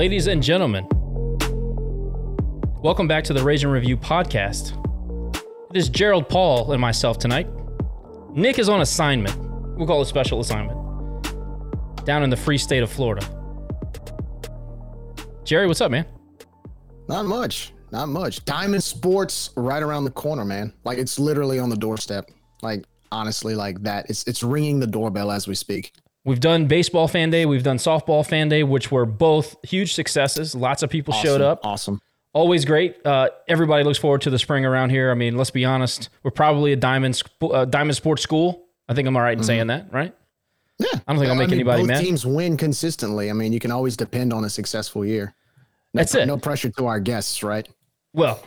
Ladies and gentlemen, welcome back to the Raging Review podcast. It is Gerald Paul and myself tonight. Nick is on assignment. We'll call it special assignment. Down in the free state of Florida. Jerry, what's up, man? Not much. Not much. Diamond Sports right around the corner, man. Like it's literally on the doorstep. Like honestly, like that. It's it's ringing the doorbell as we speak. We've done baseball fan day, we've done softball fan day, which were both huge successes. Lots of people showed up. Awesome. Always great. Uh, everybody looks forward to the spring around here. I mean, let's be honest. We're probably a diamond sp- uh, diamond sports school. I think I'm all right in saying that, right? Yeah. I don't think I'll make mean, anybody both mad. teams win consistently. I mean, you can always depend on a successful year. No, That's it. No pressure to our guests, right? Well,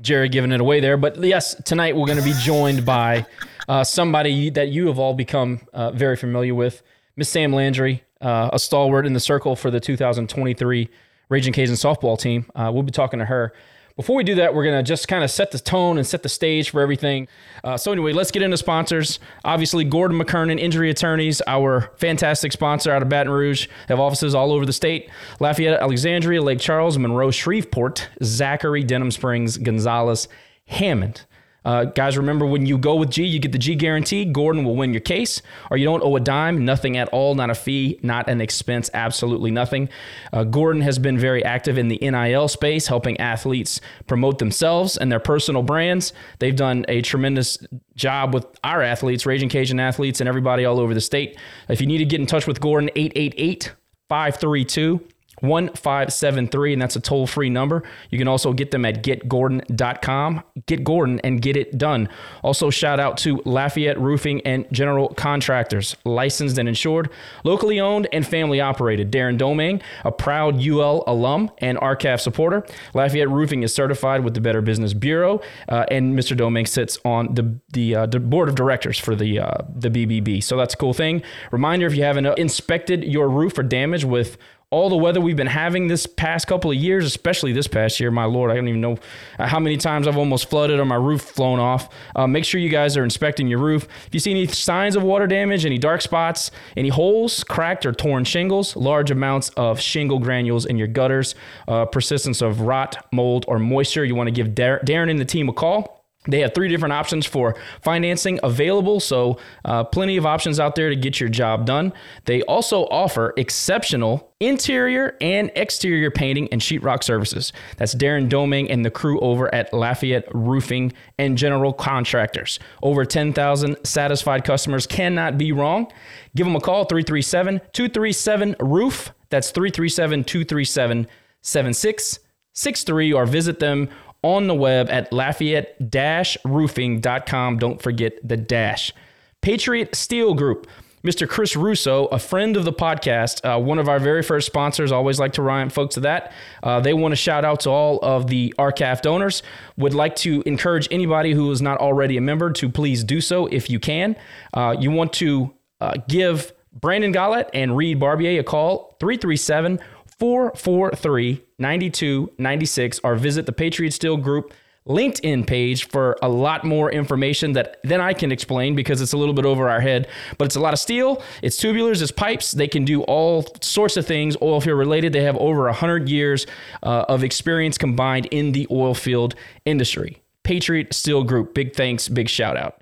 Jerry giving it away there. But yes, tonight we're going to be joined by uh, somebody that you have all become uh, very familiar with, Miss Sam Landry, uh, a stalwart in the circle for the 2023 Raging Cajun softball team. Uh, we'll be talking to her. Before we do that, we're going to just kind of set the tone and set the stage for everything. Uh, so, anyway, let's get into sponsors. Obviously, Gordon McKernan, Injury Attorneys, our fantastic sponsor out of Baton Rouge, have offices all over the state Lafayette, Alexandria, Lake Charles, Monroe, Shreveport, Zachary, Denham Springs, Gonzales, Hammond. Uh, guys, remember when you go with G, you get the G guarantee. Gordon will win your case, or you don't owe a dime, nothing at all, not a fee, not an expense, absolutely nothing. Uh, Gordon has been very active in the NIL space, helping athletes promote themselves and their personal brands. They've done a tremendous job with our athletes, Raging Cajun athletes, and everybody all over the state. If you need to get in touch with Gordon, 888 532 1573, and that's a toll free number. You can also get them at getgordon.com. Get Gordon and get it done. Also, shout out to Lafayette Roofing and General Contractors, licensed and insured, locally owned and family operated. Darren Domingue, a proud UL alum and RCAF supporter. Lafayette Roofing is certified with the Better Business Bureau, uh, and Mr. Domingue sits on the the, uh, the board of directors for the uh, the BBB. So that's a cool thing. Reminder: if you haven't inspected your roof for damage with all the weather we've been having this past couple of years, especially this past year. My lord, I don't even know how many times I've almost flooded or my roof flown off. Uh, make sure you guys are inspecting your roof. If you see any signs of water damage, any dark spots, any holes, cracked or torn shingles, large amounts of shingle granules in your gutters, uh, persistence of rot, mold, or moisture, you want to give Dar- Darren and the team a call. They have three different options for financing available, so uh, plenty of options out there to get your job done. They also offer exceptional interior and exterior painting and sheetrock services. That's Darren Domingue and the crew over at Lafayette Roofing and General Contractors. Over 10,000 satisfied customers cannot be wrong. Give them a call 337 237 Roof. That's 337 237 7663 or visit them on the web at lafayette-roofing.com. Don't forget the dash. Patriot Steel Group. Mr. Chris Russo, a friend of the podcast, uh, one of our very first sponsors. Always like to remind folks of that. Uh, they want to shout out to all of the RCAF donors. Would like to encourage anybody who is not already a member to please do so if you can. Uh, you want to uh, give Brandon Gollett and Reed Barbier a call 337 443 9296 or visit the Patriot Steel Group LinkedIn page for a lot more information that then I can explain because it's a little bit over our head. But it's a lot of steel, it's tubulars, it's pipes. They can do all sorts of things. Oil field related. They have over 100 years uh, of experience combined in the oil field industry. Patriot Steel Group, big thanks, big shout out.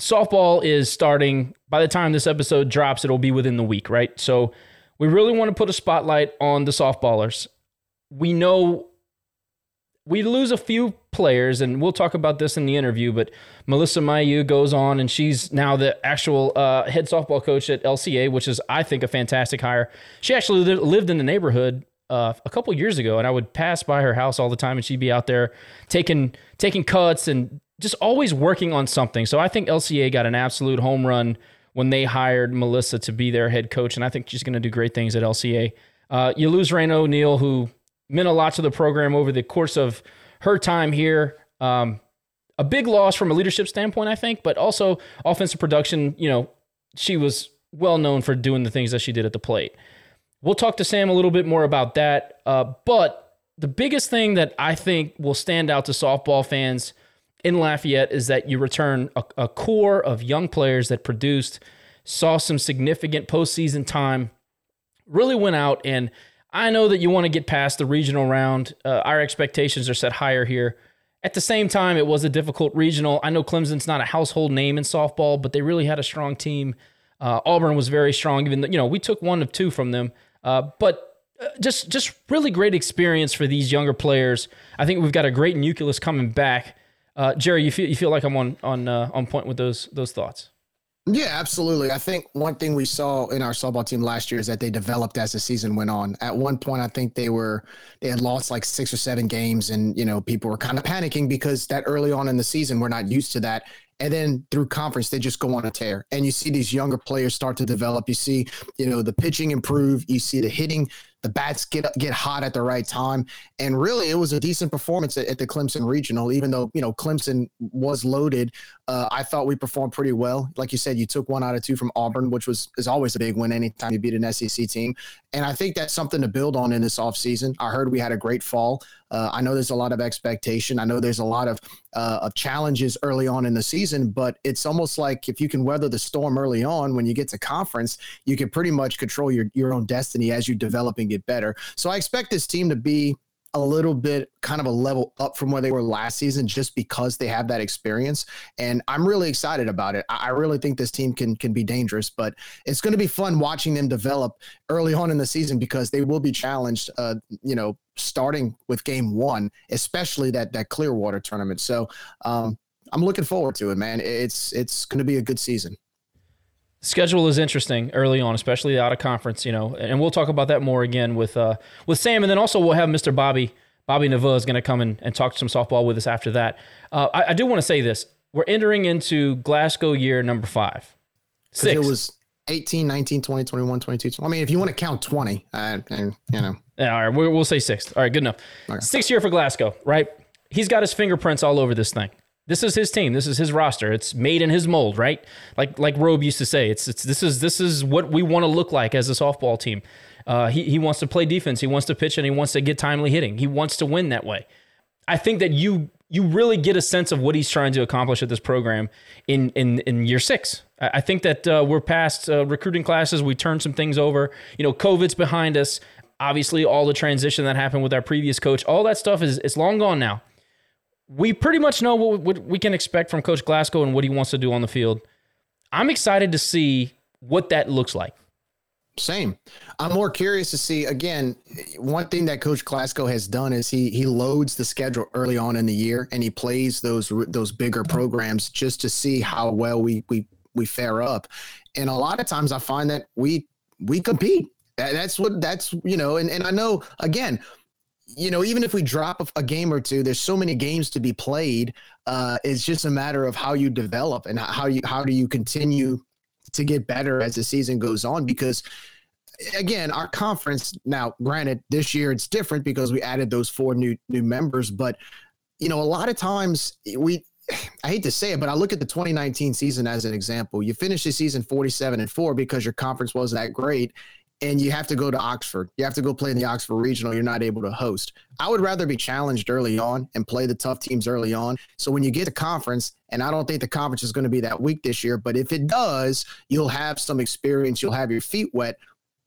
Softball is starting. By the time this episode drops, it'll be within the week, right? So we really want to put a spotlight on the softballers. We know we lose a few players, and we'll talk about this in the interview. But Melissa Mayeux goes on, and she's now the actual uh, head softball coach at LCA, which is, I think, a fantastic hire. She actually lived in the neighborhood uh, a couple years ago, and I would pass by her house all the time, and she'd be out there taking taking cuts and just always working on something. So I think LCA got an absolute home run when they hired Melissa to be their head coach, and I think she's going to do great things at LCA. Uh, you lose Raina O'Neal, who meant a lot to the program over the course of her time here. Um, a big loss from a leadership standpoint, I think, but also offensive production. You know, she was well known for doing the things that she did at the plate. We'll talk to Sam a little bit more about that. Uh, but the biggest thing that I think will stand out to softball fans in Lafayette is that you return a, a core of young players that produced, saw some significant postseason time, really went out and I know that you want to get past the regional round. Uh, our expectations are set higher here. At the same time, it was a difficult regional. I know Clemson's not a household name in softball, but they really had a strong team. Uh, Auburn was very strong, even though, you know, we took one of two from them. Uh, but uh, just just really great experience for these younger players. I think we've got a great nucleus coming back. Uh, Jerry, you feel you feel like I'm on on uh, on point with those those thoughts. Yeah, absolutely. I think one thing we saw in our softball team last year is that they developed as the season went on. At one point, I think they were they had lost like six or seven games, and you know people were kind of panicking because that early on in the season we're not used to that. And then through conference, they just go on a tear, and you see these younger players start to develop. You see, you know, the pitching improve. You see the hitting the bats get get hot at the right time, and really, it was a decent performance at, at the Clemson Regional. Even though you know Clemson was loaded, uh, I thought we performed pretty well. Like you said, you took one out of two from Auburn, which was is always a big win anytime you beat an SEC team, and I think that's something to build on in this offseason. I heard we had a great fall. Uh, I know there's a lot of expectation. I know there's a lot of uh, of challenges early on in the season, but it's almost like if you can weather the storm early on, when you get to conference, you can pretty much control your your own destiny as you develop and get better. So I expect this team to be a little bit kind of a level up from where they were last season just because they have that experience. And i'm really excited about it. I really think this team can can be dangerous but it's going to be fun watching them develop early on in the season because they will be challenged uh, you know starting with game one especially that that clearwater tournament. So um, i'm looking forward to it man. It's it's going to be a good season schedule is interesting early on, especially out of conference. You know, and we'll talk about that more again with uh, with Sam, and then also we'll have Mr. Bobby Bobby Nava is going to come in and talk some softball with us after that. Uh, I, I, do want to say this: we're entering into Glasgow year number five. Six. It was 18, 19, 20, 21, 22. I mean, if you want to count 20, uh, and, you know. Yeah, all right, we'll, we'll say six. All right, good enough. Okay. Six year for Glasgow, right? He's got his fingerprints all over this thing. This is his team. This is his roster. It's made in his mold, right? Like like Robe used to say, it's it's this is this is what we want to look like as a softball team. Uh, he he wants to play defense. He wants to pitch, and he wants to get timely hitting. He wants to win that way. I think that you you really get a sense of what he's trying to accomplish at this program in in in year six. I think that uh, we're past uh, recruiting classes. We turned some things over. You know, COVID's behind us. Obviously, all the transition that happened with our previous coach, all that stuff is it's long gone now we pretty much know what, we can expect from Coach Glasgow and what he wants to do on the field. I'm excited to see what that looks like. Same. I'm more curious to see again. One thing that Coach Glasgow has done is he he loads the schedule early on in the year and he plays those those bigger programs just to see how well we we we fare up. And a lot of times I find that we we compete. that's what that's you know. And and I know again you know, even if we drop a, game or two, there's so many games to be played. Uh, it's just a matter of how you develop and how you how do you continue to get better as the season goes on. Because again, our conference now, granted, this year it's different because we added those four new new members, but you know, a lot of times we I hate to say it, but I look at the 2019 season as an example. You finish the season 47 and 4 because your conference wasn't that great and you have to go to Oxford. You have to go play in the Oxford Regional. You're not able to host. I would rather be challenged early on and play the tough teams early on. So when you get to conference, and I don't think the conference is going to be that weak this year, but if it does, you'll have some experience. You'll have your feet wet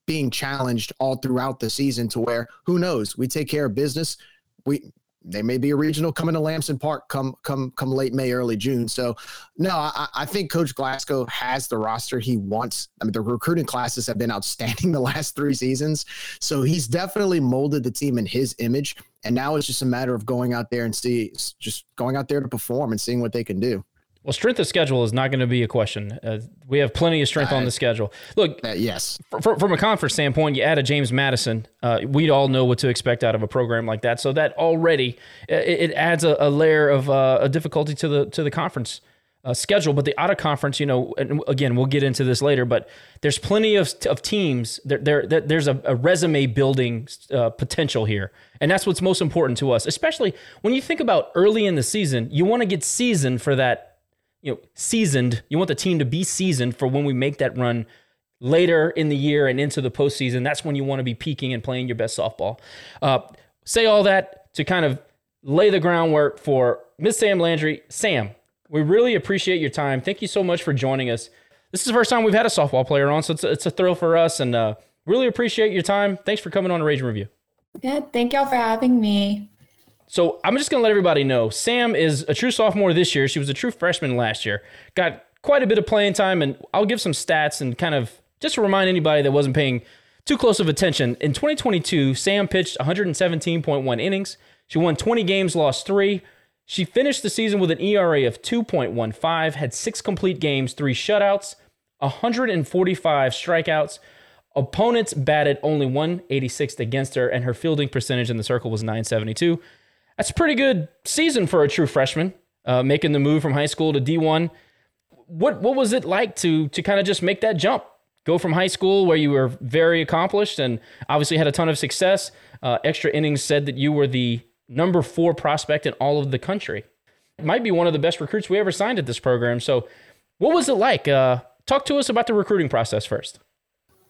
being challenged all throughout the season to where who knows? We take care of business. We there may be a regional coming to Lamson Park come come come late May, early June. So, no, I, I think Coach Glasgow has the roster he wants. I mean, the recruiting classes have been outstanding the last three seasons, so he's definitely molded the team in his image. And now it's just a matter of going out there and see, just going out there to perform and seeing what they can do. Well, strength of schedule is not going to be a question. Uh, we have plenty of strength on the schedule. Look, Uh, yes, fr- from a conference standpoint, you add a James Madison. Uh, we all know what to expect out of a program like that. So that already it, it adds a, a layer of uh, a difficulty to the to the conference uh, schedule. But the out of conference, you know, and again, we'll get into this later. But there's plenty of, of teams. There, there, there- there's a, a resume building uh, potential here, and that's what's most important to us. Especially when you think about early in the season, you want to get seasoned for that you know, seasoned. You want the team to be seasoned for when we make that run later in the year and into the postseason. That's when you want to be peaking and playing your best softball. Uh, say all that to kind of lay the groundwork for Miss Sam Landry. Sam, we really appreciate your time. Thank you so much for joining us. This is the first time we've had a softball player on, so it's, it's a thrill for us, and uh, really appreciate your time. Thanks for coming on Rage Review. Yeah, thank y'all for having me. So I'm just gonna let everybody know Sam is a true sophomore this year. She was a true freshman last year. Got quite a bit of playing time, and I'll give some stats and kind of just to remind anybody that wasn't paying too close of attention. In 2022, Sam pitched 117.1 innings. She won 20 games, lost three. She finished the season with an ERA of 2.15, had six complete games, three shutouts, 145 strikeouts. Opponents batted only 186 against her, and her fielding percentage in the circle was 972 that's a pretty good season for a true freshman, uh, making the move from high school to D1. What what was it like to to kind of just make that jump, go from high school where you were very accomplished and obviously had a ton of success? Uh, extra innings said that you were the number four prospect in all of the country. Might be one of the best recruits we ever signed at this program. So, what was it like? Uh, talk to us about the recruiting process first.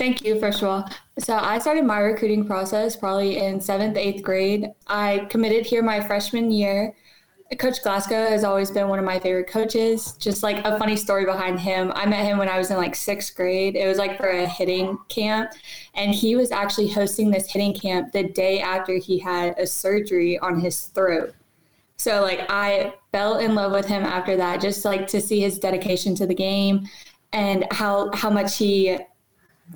Thank you, first of all. So I started my recruiting process probably in seventh, eighth grade. I committed here my freshman year. Coach Glasgow has always been one of my favorite coaches. Just like a funny story behind him. I met him when I was in like sixth grade. It was like for a hitting camp. And he was actually hosting this hitting camp the day after he had a surgery on his throat. So like I fell in love with him after that, just like to see his dedication to the game and how how much he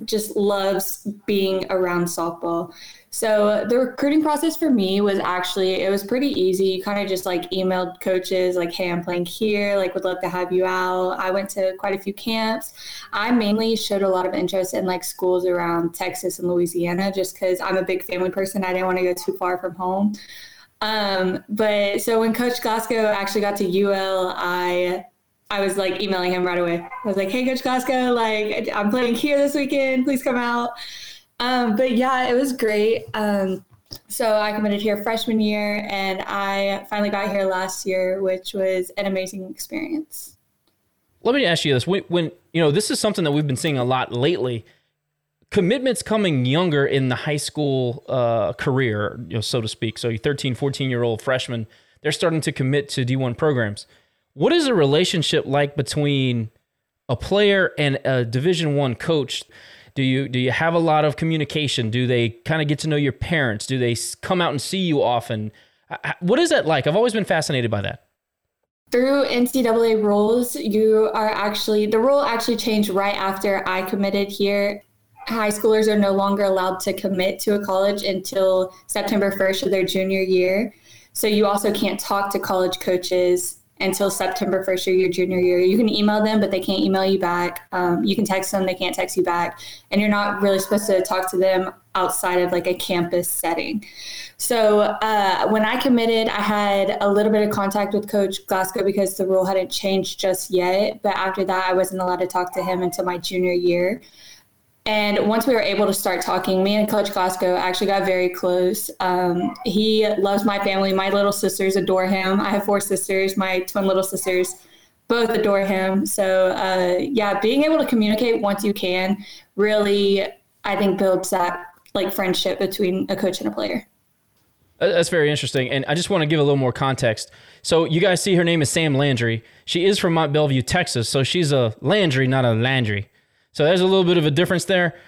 just loves being around softball. So the recruiting process for me was actually it was pretty easy. You kind of just like emailed coaches like, "Hey, I'm playing here. Like, would love to have you out." I went to quite a few camps. I mainly showed a lot of interest in like schools around Texas and Louisiana, just because I'm a big family person. I didn't want to go too far from home. Um, but so when Coach Glasgow actually got to UL, I I was like emailing him right away. I was like, "Hey, Coach Glasgow, like I'm playing here this weekend. Please come out." Um, but yeah, it was great. Um, so I committed here freshman year, and I finally got here last year, which was an amazing experience. Let me ask you this: when, when you know this is something that we've been seeing a lot lately, commitments coming younger in the high school uh, career, you know, so to speak. So, you 13, 14 year old freshmen, they're starting to commit to D1 programs. What is a relationship like between a player and a Division One coach? Do you do you have a lot of communication? Do they kind of get to know your parents? Do they come out and see you often? What is that like? I've always been fascinated by that. Through NCAA rules, you are actually the rule actually changed right after I committed here. High schoolers are no longer allowed to commit to a college until September 1st of their junior year. So you also can't talk to college coaches until September 1st of your junior year. You can email them, but they can't email you back. Um, you can text them, they can't text you back. And you're not really supposed to talk to them outside of like a campus setting. So uh, when I committed, I had a little bit of contact with Coach Glasgow because the rule hadn't changed just yet. But after that, I wasn't allowed to talk to him until my junior year. And once we were able to start talking, me and Coach Glasgow actually got very close. Um, he loves my family. My little sisters adore him. I have four sisters. My twin little sisters both adore him. So, uh, yeah, being able to communicate once you can really, I think, builds that like friendship between a coach and a player. That's very interesting. And I just want to give a little more context. So, you guys see her name is Sam Landry. She is from Mont Belvieu, Texas. So, she's a Landry, not a Landry. So, there's a little bit of a difference there.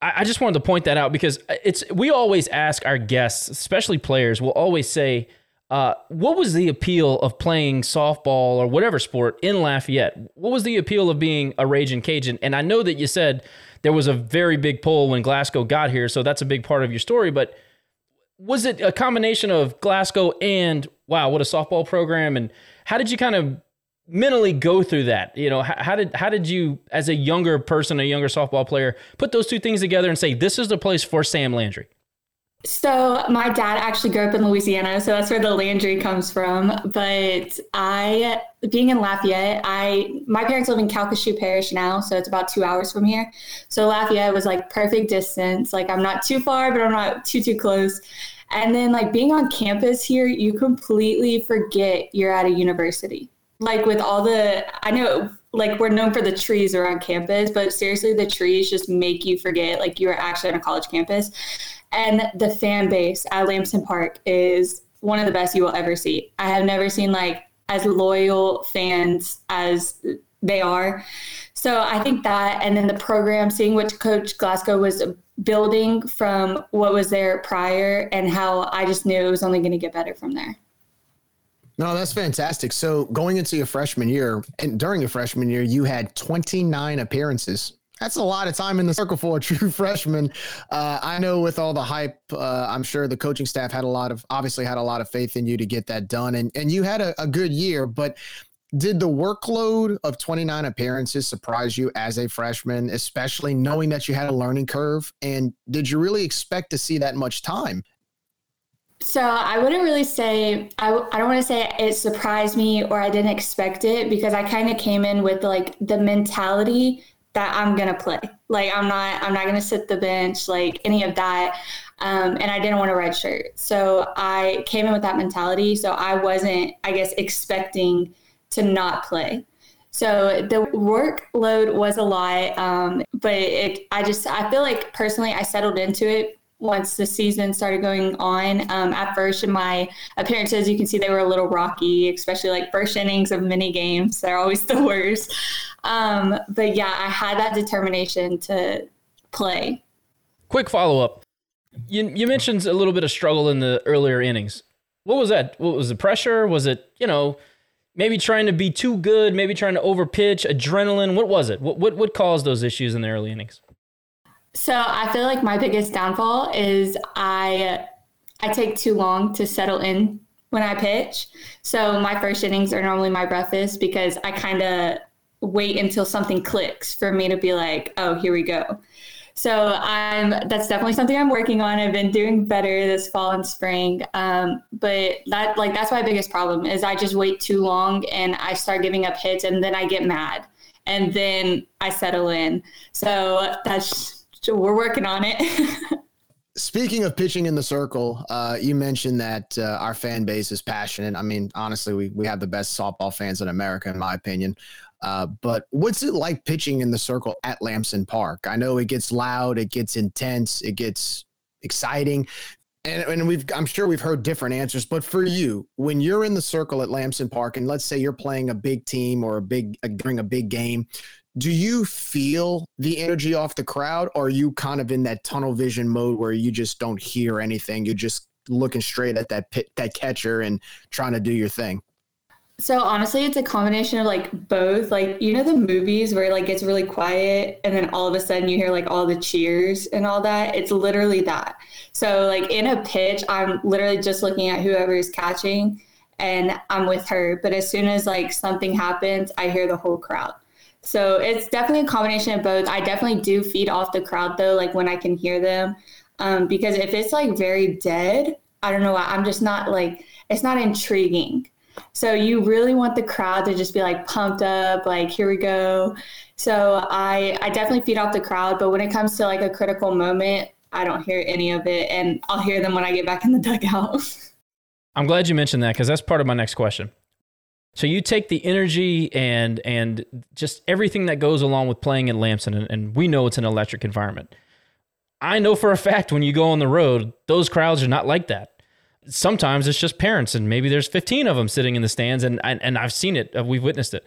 I, I just wanted to point that out because it's we always ask our guests, especially players, we'll always say, Uh, what was the appeal of playing softball or whatever sport in Lafayette? What was the appeal of being a Raging Cajun? And I know that you said there was a very big pull when Glasgow got here, so that's a big part of your story. But was it a combination of Glasgow and wow, what a softball program? And how did you kind of mentally go through that? You know, how, did how did you, as a younger person, a younger softball player, put those two things together and say this is the place for Sam Landry? So my dad actually grew up in Louisiana, so that's where the Landry comes from. But I, being in Lafayette, I my parents live in Calcasieu Parish now, so it's about two hours from here. So Lafayette was like perfect distance. Like I'm not too far, but I'm not too too close. And then like being on campus here, you completely forget you're at a university. Like with all the, I know like we're known for the trees around campus, but seriously, the trees just make you forget like you're actually on a college campus. And the fan base at Lamson Park is one of the best you will ever see. I have never seen like as loyal fans as they are. So I think that, and then the program, seeing what Coach Glasgow was building from what was there prior, and how I just knew it was only going to get better from there. No, that's fantastic. So going into your freshman year, and during your freshman year, you had 29 appearances that's a lot of time in the circle for a true freshman. Uh, I know with all the hype, uh, I'm sure the coaching staff had a lot of obviously had a lot of faith in you to get that done, and and you had a, a good year. But did the workload of 29 appearances surprise you as a freshman, especially knowing that you had a learning curve? And did you really expect to see that much time? So I wouldn't really say I, I don't want to say it surprised me or I didn't expect it because I kind of came in with like the mentality that I'm gonna play. Like I'm not I'm not gonna sit the bench, like any of that. Um, and I didn't want a red shirt. So I came in with that mentality. So I wasn't, I guess, expecting to not play. So the workload was a lot, um, but it, I just I feel like personally I settled into it once the season started going on. Um, at first, in my appearances, you can see they were a little rocky, especially like first innings of mini games. They're always the worst. Um, but yeah, I had that determination to play. Quick follow up. You, you mentioned a little bit of struggle in the earlier innings. What was that? What was the pressure? Was it, you know, maybe trying to be too good, maybe trying to overpitch, adrenaline? What was it? What, what, what caused those issues in the early innings? So I feel like my biggest downfall is I I take too long to settle in when I pitch. So my first innings are normally my breakfast because I kind of wait until something clicks for me to be like, oh, here we go. So I'm that's definitely something I'm working on. I've been doing better this fall and spring, um, but that like that's my biggest problem is I just wait too long and I start giving up hits and then I get mad and then I settle in. So that's so we're working on it. Speaking of pitching in the circle, uh, you mentioned that uh, our fan base is passionate. I mean, honestly, we, we have the best softball fans in America, in my opinion. Uh, but what's it like pitching in the circle at Lamson Park? I know it gets loud, it gets intense, it gets exciting. And, and we've I'm sure we've heard different answers, but for you, when you're in the circle at Lamson Park, and let's say you're playing a big team or a big during a big game, do you feel the energy off the crowd or are you kind of in that tunnel vision mode where you just don't hear anything? You're just looking straight at that pit, that catcher and trying to do your thing. So honestly it's a combination of like both. Like you know the movies where it like it's really quiet and then all of a sudden you hear like all the cheers and all that? It's literally that. So like in a pitch i'm literally just looking at whoever is catching and i'm with her. But as soon as like something happens i hear the whole crowd so it's definitely a combination of both. I definitely do feed off the crowd though, like when I can hear them. Um, because if it's like very dead, I don't know why, I'm just not like, it's not intriguing. So you really want the crowd to just be like pumped up, like here we go. So I I definitely feed off the crowd, but when it comes to like a critical moment, I don't hear any of it, and I'll hear them when I get back in the dugout. I'm glad you mentioned that because that's part of my next question. So you take the energy and and just everything that goes along with playing in Lamson, and, and, we know it's an electric environment. I know for a fact when you go on the road, those crowds are not like that. Sometimes it's just parents, and maybe there's 15 of them sitting in the stands, and and, and I've seen it, uh, we've witnessed it.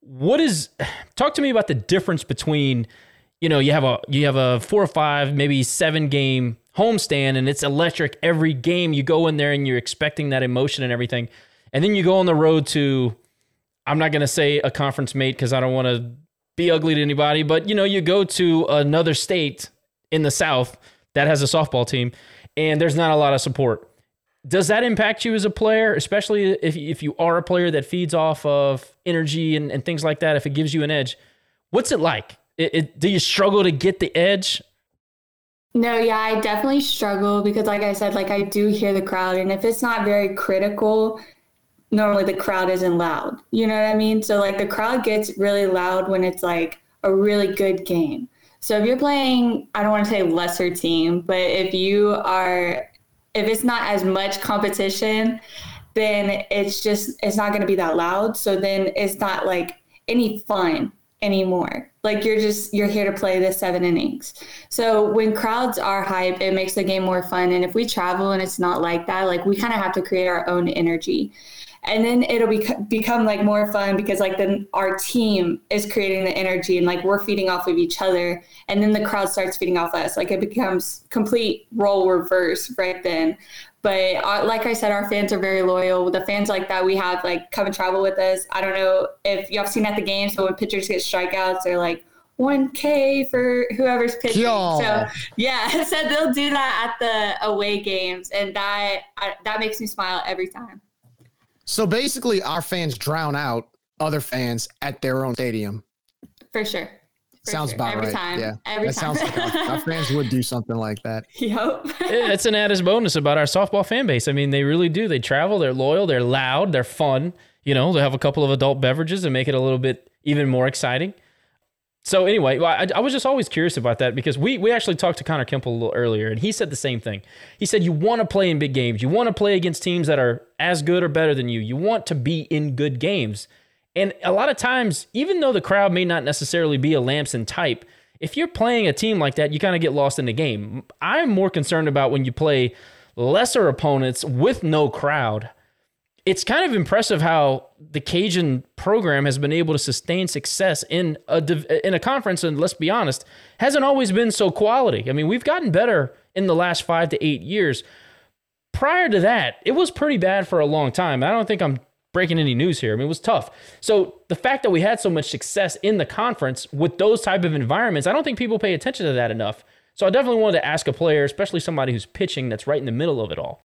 What is? Talk to me about the difference between, you know, you have a you have a four or five, maybe seven game homestand and it's electric every game. You go in there and you're expecting that emotion and everything. And then you go on the road to, I'm not going to say a conference mate because I don't want to be ugly to anybody, but you know, you go to another state in the South that has a softball team and there's not a lot of support. Does that impact you as a player, especially if, if you are a player that feeds off of energy and, and things like that? If it gives you an edge, what's it like? It, it, do you struggle to get the edge? No, yeah, I definitely struggle because, like I said, like I do hear the crowd, and if it's not very critical, normally the crowd isn't loud. You know what I mean? So, like, the crowd gets really loud when it's like a really good game. So, if you're playing, I don't want to say lesser team, but if you are, if it's not as much competition, then it's just, it's not going to be that loud. So, then it's not like any fun anymore. Like you're just you're here to play the seven innings. So when crowds are hype, it makes the game more fun. And if we travel and it's not like that, like we kind of have to create our own energy. And then it'll be, become like more fun because like then our team is creating the energy and like we're feeding off of each other. And then the crowd starts feeding off us. Like it becomes complete role reverse right then. But uh, like I said, our fans are very loyal. The fans like that we have like come and travel with us. I don't know if y'all have seen at the game. So when pitchers get strikeouts, they're like 1K for whoever's pitching. Yo. So yeah, so they'll do that at the away games, and that I, that makes me smile every time. So basically, our fans drown out other fans at their own stadium. For sure. For sounds sure. about every right. Time. Yeah, Every that time. sounds like our, our fans would do something like that. yep. it's an added bonus about our softball fan base. I mean, they really do. They travel, they're loyal, they're loud, they're fun. You know, they have a couple of adult beverages and make it a little bit even more exciting. So anyway, I, I was just always curious about that because we we actually talked to Connor Kemple a little earlier, and he said the same thing. He said you want to play in big games, you want to play against teams that are as good or better than you. You want to be in good games, and a lot of times, even though the crowd may not necessarily be a Lamson type, if you're playing a team like that, you kind of get lost in the game. I'm more concerned about when you play lesser opponents with no crowd. It's kind of impressive how the Cajun program has been able to sustain success in a in a conference, and let's be honest, hasn't always been so quality. I mean, we've gotten better in the last five to eight years. Prior to that, it was pretty bad for a long time. I don't think I'm breaking any news here. I mean, it was tough. So the fact that we had so much success in the conference with those type of environments, I don't think people pay attention to that enough. So I definitely wanted to ask a player, especially somebody who's pitching that's right in the middle of it all.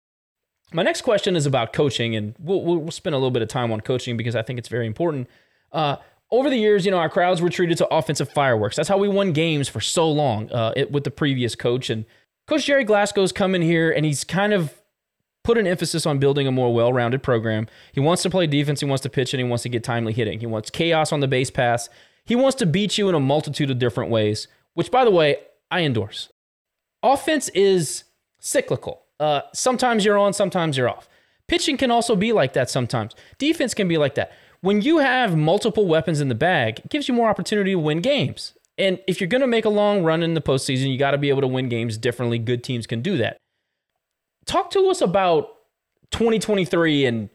My next question is about coaching, and we'll, we'll spend a little bit of time on coaching because I think it's very important. Uh, over the years, you know, our crowds were treated to offensive fireworks. That's how we won games for so long uh, it, with the previous coach. And Coach Gerry Glasgow's come in here, and he's kind of put an emphasis on building a more well-rounded program. He wants to play defense, he wants to pitch, and he wants to get timely hitting. He wants chaos on the base pass. He wants to beat you in a multitude of different ways, which, by the way, I endorse. Offense is cyclical. Uh, sometimes you're on, sometimes you're off. Pitching can also be like that sometimes. Defense can be like that. When you have multiple weapons in the bag, it gives you more opportunity to win games. And if you're going to make a long run in the postseason, you got to be able to win games differently. Good teams can do that. Talk to us about 2023 and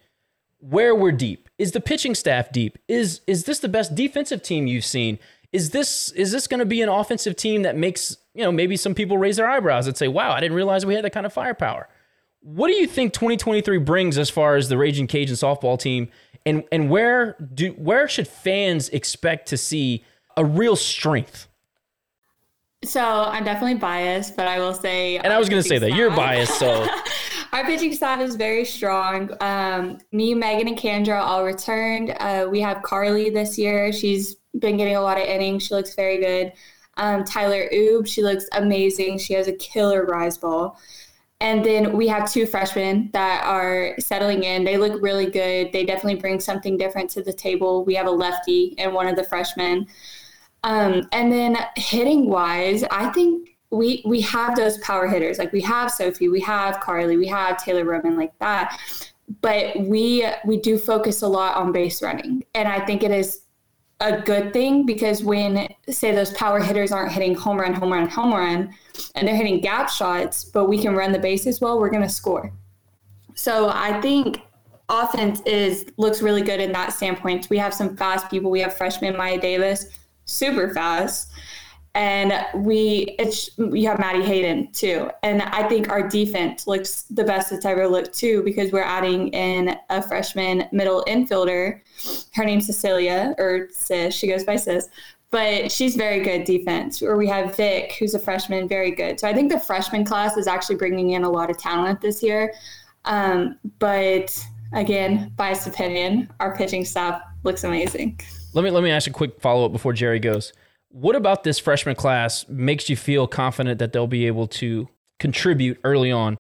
where we're deep. Is the pitching staff deep? Is is this the best defensive team you've seen? Is this is this going to be an offensive team that makes you know maybe some people raise their eyebrows and say, "Wow, I didn't realize we had that kind of firepower." What do you think 2023 brings as far as the Raging Cajun softball team, and and where do where should fans expect to see a real strength? So I'm definitely biased, but I will say. And I was going to say that you're biased, so Our pitching staff is very strong. Um, me, Megan, and Kendra all returned. Uh, we have Carly this year. She's been getting a lot of innings. She looks very good. Um, Tyler Oob, she looks amazing. She has a killer rise ball. And then we have two freshmen that are settling in. They look really good. They definitely bring something different to the table. We have a lefty and one of the freshmen. Um, and then hitting wise, I think we we have those power hitters. Like we have Sophie, we have Carly, we have Taylor Roman, like that. But we we do focus a lot on base running, and I think it is a good thing because when say those power hitters aren't hitting home run, home run, home run, and they're hitting gap shots, but we can run the bases well, we're going to score. So I think offense is looks really good in that standpoint. We have some fast people. We have freshman Maya Davis, super fast. And we, it's you have Maddie Hayden too, and I think our defense looks the best it's ever looked too because we're adding in a freshman middle infielder. Her name's Cecilia or Sis. She goes by Sis, but she's very good defense. Or we have Vic, who's a freshman, very good. So I think the freshman class is actually bringing in a lot of talent this year. Um, but again, biased opinion, our pitching staff looks amazing. Let me let me ask a quick follow up before Jerry goes. What about this freshman class makes you feel confident that they'll be able to contribute early on?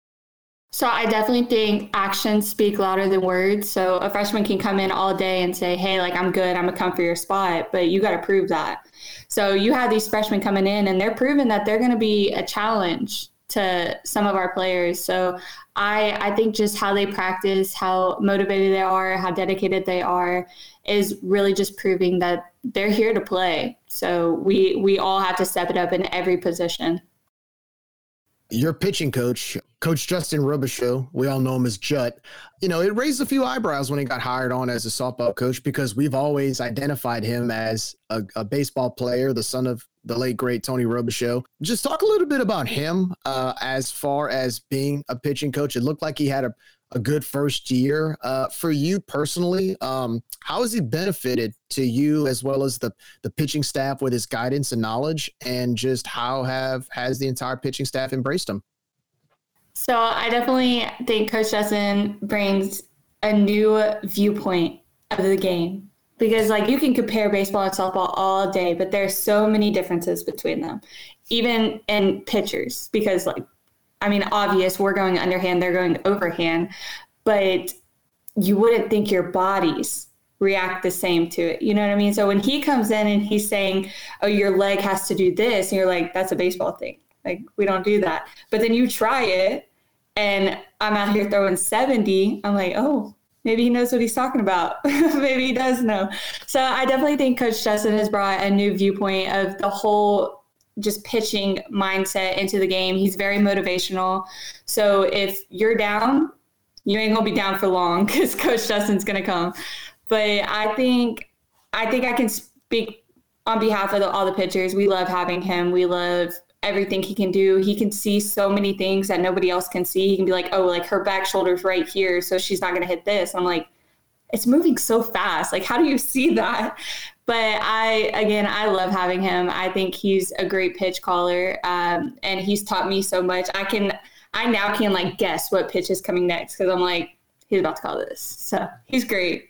So I definitely think actions speak louder than words. So a freshman can come in all day and say, "Hey, like I'm good, I'm gonna come for your spot," but you got to prove that. So you have these freshmen coming in, and they're proving that they're to be a challenge to some of our players. So I I think just how they practice, how motivated they are, how dedicated they are is really just proving that they're here to play. So we we all have to step it up in every position. Your pitching coach, Coach Justin Robichaux, we all know him as Jut. You know, it raised a few eyebrows when he got hired on as a softball coach because we've always identified him as a, a baseball player, the son of the late great Tony Robichaux. Just talk a little bit about him uh, as far as being a pitching coach. It looked like he had a, a good first year. Uh, for you personally, um, how has he benefited to you as well as the the pitching staff with his guidance and knowledge, and just how have has the entire pitching staff embraced him? So I definitely think Coach Justin brings a new viewpoint of the game because like you can compare baseball and softball all day, but there's so many differences between them, even in pitchers. Because like, I mean, obvious we're going underhand, they're going overhand, but you wouldn't think your bodies react the same to it. You know what I mean? So when he comes in and he's saying, "Oh, your leg has to do this," and you're like, "That's a baseball thing. Like we don't do that." But then you try it, and I'm out here throwing 70. I'm like, "Oh, maybe he knows what he's talking about. maybe he does know. So I definitely think Coach Justin has brought a new viewpoint of the whole just pitching mindset into the game. He's very motivational. So if you're down, you ain't gonna be down for long because Coach Justin's gonna come. But I think I think I can speak on behalf of the, all the pitchers. We love having him. We love everything he can do. He can see so many things that nobody else can see. He can be like, oh, like her back shoulder's right here, so she's not to hit this. I'm like, it's moving so fast. Like, how do you see that? But I, again, I love having him. I think he's a great pitch caller, um, and he's taught me so much. I can, I now can like guess what pitch is coming next because I'm like, he's about to call this. So he's great.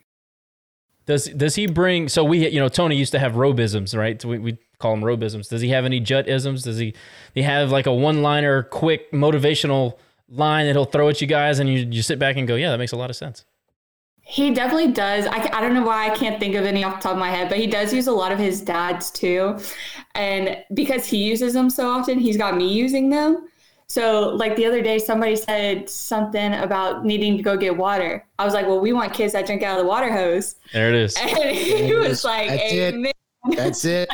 Does does he bring? So we, you know, Tony used to have robisms, right? So we, we call them robisms. Does he have any jutisms? Does he he have like a one liner, quick motivational line that he'll throw at you guys, and you you sit back and go, yeah, that makes a lot of sense. He definitely does. I, I don't know why I can't think of any off the top of my head, but he does use a lot of his dad's too. And because he uses them so often, he's got me using them. So, like the other day, somebody said something about needing to go get water. I was like, "Well, we want kids that drink out of the water hose." There it is. And he was like, That's Amen. it. That's it.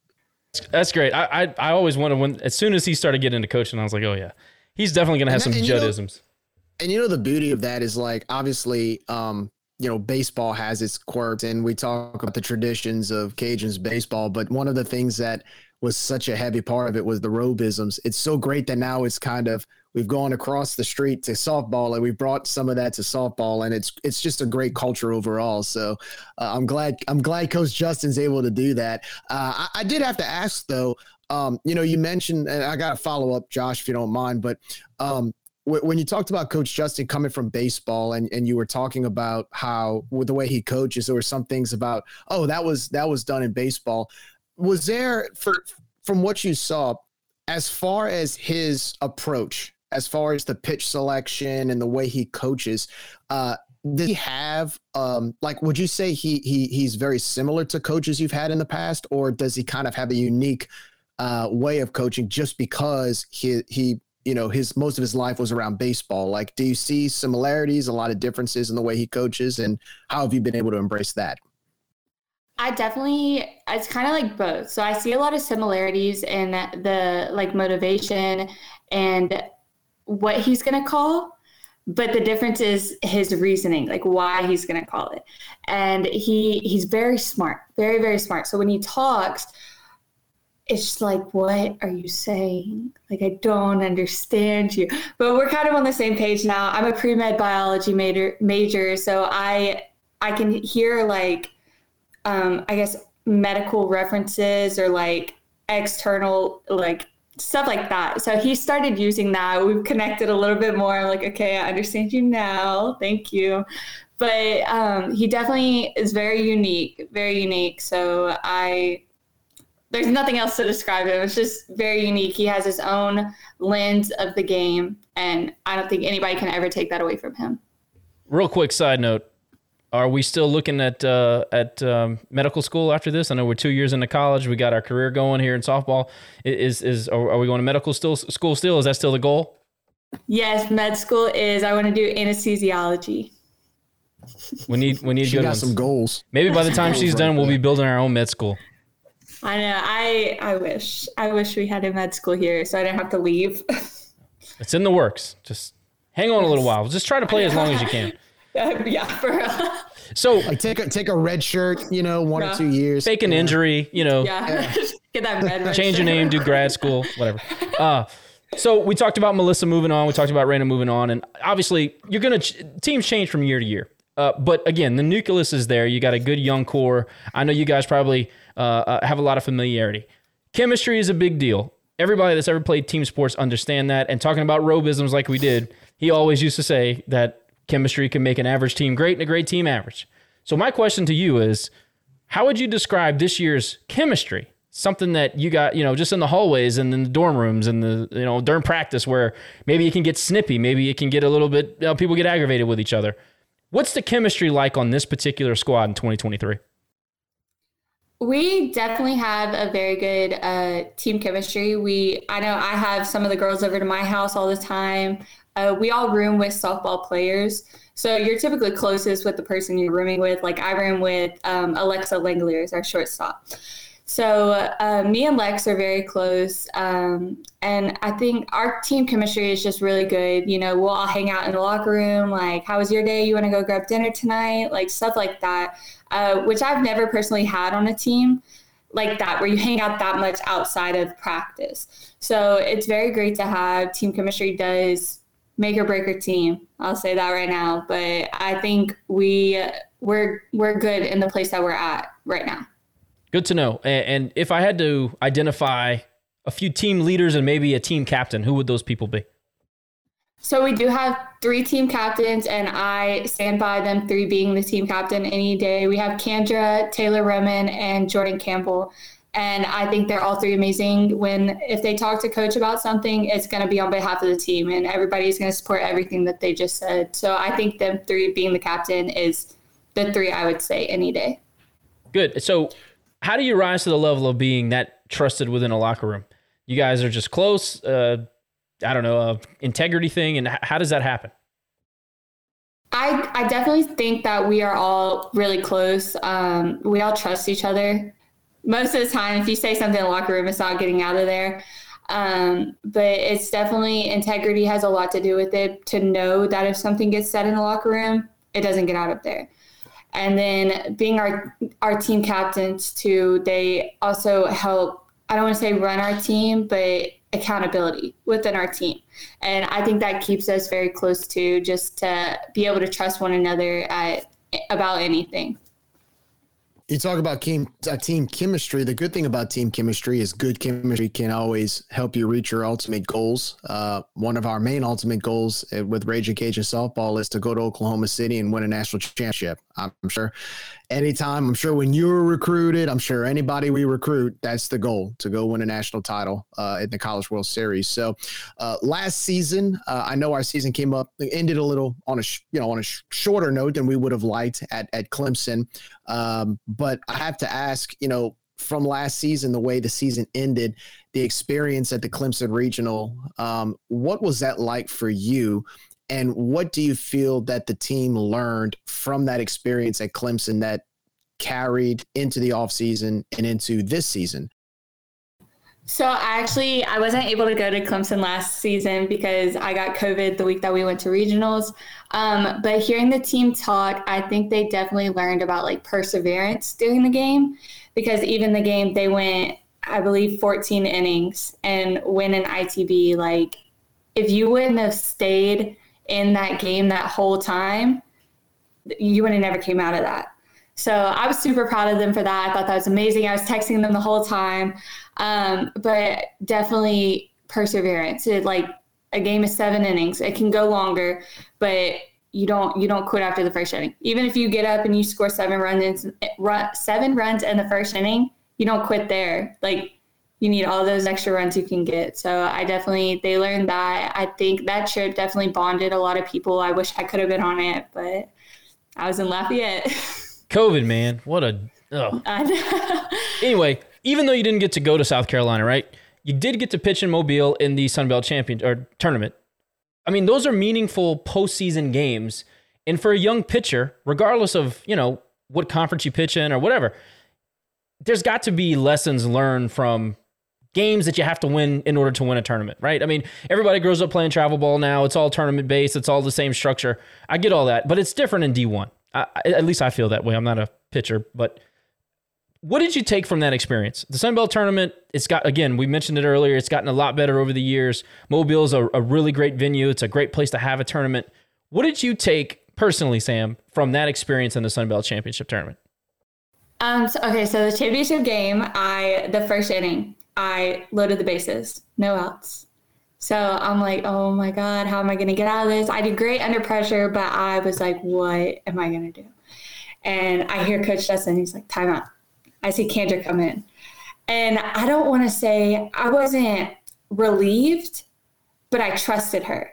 That's great. I, I I always wanted when as soon as he started getting into coaching, I was like, oh yeah, he's definitely gonna have some And- and you know- jutisms. And you know the beauty of that is like obviously um you know baseball has its quirks and we talk about the traditions of Cajuns baseball but one of the things that was such a heavy part of it was the robisms. It's so great that now it's kind of we've gone across the street to softball and we brought some of that to softball and it's it's just a great culture overall. So uh, I'm glad I'm glad Coach Justin's able to do that. Uh, I, I did have to ask though. Um, you know, you mentioned, and I got to follow up, Josh, if you don't mind, but um, when you talked about Coach Justin coming from baseball, and, and you were talking about how with the way he coaches, there were some things about, oh, that was that was done in baseball. Was there for from what you saw, as far as his approach, as far as the pitch selection and the way he coaches, uh, did he have um, like would you say he he he's very similar to coaches you've had in the past, or does he kind of have a unique uh, way of coaching just because he he you know his most of his life was around baseball like do you see similarities a lot of differences in the way he coaches and how have you been able to embrace that I definitely, it's kind of like both. So I see a lot of similarities in the like motivation and what he's going to call, but the difference is his reasoning, like why he's going to call it. And he he's very smart, very very smart. So when he talks, it's just like, what are you saying? Like, I don't understand you. But we're kind of on the same page now. I'm a pre med biology major, major, so I I can hear like, um, I guess medical references or like external like stuff like that. So he started using that. We've connected a little bit more. I'm like, okay, I understand you now. Thank you. But um, he definitely is very unique, very unique. So I there's nothing else to describe him. It's just very unique. He has his own lens of the game, and I don't think anybody can ever take that away from him. Real quick side note: Are we still looking at uh, at um, medical school after this? I know we're two years into college. We got our career going here in softball. Is is are we going to medical still school still? Is that still the goal? Yes, med school is. I want to do anesthesiology. We need we need She good got ones. some goals. Maybe by the time she's done, we'll be building our own med school. I know. I I wish. I wish we had a med school here, so I didn't have to leave. It's in the works. Just hang on a little while. Just try to play as long as you can. yeah, for real. So Like take a take a red shirt, you know, one Yeah. or two years. fake an injury, you know, Yeah, get that med. change your name, do grad school, whatever. Uh, so we talked about Melissa moving on. We talked about Raina moving on, and obviously you're gonna ch- teams change from year to year. Uh, but again, the nucleus is there. You got a good young core. I know you guys probably uh, uh, have a lot of familiarity. Chemistry is a big deal. Everybody that's ever played team sports understand that. And talking about robisms like we did, he always used to say that chemistry can make an average team great and a great team average. So my question to you is, how would you describe this year's chemistry? Something that you got, you know, just in the hallways and in the dorm rooms and the, you know, during practice where maybe it can get snippy, maybe it can get a little bit, you know, people get aggravated with each other. What's the chemistry like on this particular squad in 2023? We definitely have a very good uh, team chemistry. We, I know I have some of the girls over to my house all the time. Uh, we all room with softball players, so you're typically closest with the person you're rooming with. Like I room with um, Alexa Langeliers, is our shortstop. So uh, me and Lex are very close, um, and I think our team chemistry is just really good. You know, we'll all hang out in the locker room. Like, how was your day? You want to go grab dinner tonight? Like stuff like that, uh, which I've never personally had on a team like that, where you hang out that much outside of practice. So it's very great to have. Team chemistry does make or break a team. I'll say that right now, but I think we we're we're good in the place that we're at right now. Good to know. And if I had to identify a few team leaders and maybe a team captain, who would those people be? So we do have three team captains, and I stand by them three being the team captain any day. We have Kendra, Taylor Roman, and Jordan Campbell. And I think they're all three amazing. When if they talk to coach about something, it's going to be on behalf of the team, and everybody's going to support everything that they just said. So I think them three being the captain is the three I would say any day. Good. So, how do you rise to the level of being that trusted within a locker room? You guys are just close. Uh, I don't know, integrity thing, and how does that happen? I, I definitely think that we are all really close. Um, we all trust each other. Most of the time, if you say something in the locker room, it's not getting out of there. Um, but it's definitely integrity has a lot to do with it to know that if something gets said in the locker room, it doesn't get out of there. And then being our our team captains too, they also help. I don't want to say run our team, but accountability within our team. And I think that keeps us very close to just to be able to trust one another at about anything. You talk about team, uh, team chemistry. The good thing about team chemistry is good chemistry can always help you reach your ultimate goals. Uh, one of our main ultimate goals uh, with Raging Cajun softball is to go to Oklahoma City and win a national championship. I'm sure anytime, I'm sure when you're recruited, I'm sure anybody we recruit, that's the goal to go win a national title uh, in the College World Series. So uh, last season, uh, I know our season came up, ended a little on a sh- you know on a sh- shorter note than we would have liked at at Clemson. Um, but I have to ask, you know, from last season, the way the season ended, the experience at the Clemson Regional, um, what was that like for you? And what do you feel that the team learned from that experience at Clemson that carried into the offseason and into this season? So I actually I wasn't able to go to Clemson last season because I got COVID the week that we went to regionals. Um, but hearing the team talk, I think they definitely learned about like perseverance during the game because even the game they went I believe, 14 innings and win an ITB. Like, if you wouldn't have stayed in that game that whole time, you would have never came out of that. So I was super proud of them for that. I thought that was amazing. I was texting them the whole time. Um, but definitely perseverance. It, like a game is seven innings. It can go longer, but you don't you don't quit after the first inning. Even if you get up and you score seven runs run, seven runs in the first inning, you don't quit there. Like you need all those extra runs you can get. So I definitely they learned that. I think that trip definitely bonded a lot of people. I wish I could have been on it, but I was in Lafayette. COVID, man. What a oh. anyway, even though you didn't get to go to South Carolina, right? You did get to pitch in Mobile in the Sun Belt Champion or tournament. I mean, those are meaningful postseason games. And for a young pitcher, regardless of, you know, what conference you pitch in or whatever, there's got to be lessons learned from games that you have to win in order to win a tournament, right? I mean, everybody grows up playing travel ball now. It's all tournament based, it's all the same structure. I get all that, but it's different in D1. I, at least I feel that way. I'm not a pitcher, but what did you take from that experience? The Sun Belt tournament, it's got, again, we mentioned it earlier, it's gotten a lot better over the years. Mobile is a, a really great venue, it's a great place to have a tournament. What did you take personally, Sam, from that experience in the Sun Belt Championship tournament? Um, so, okay, so the championship game, I the first inning, I loaded the bases, no outs. So I'm like, oh my God, how am I going to get out of this? I did great under pressure, but I was like, what am I going to do? And I hear Coach Justin, he's like, timeout. I see Kendra come in. And I don't want to say I wasn't relieved, but I trusted her.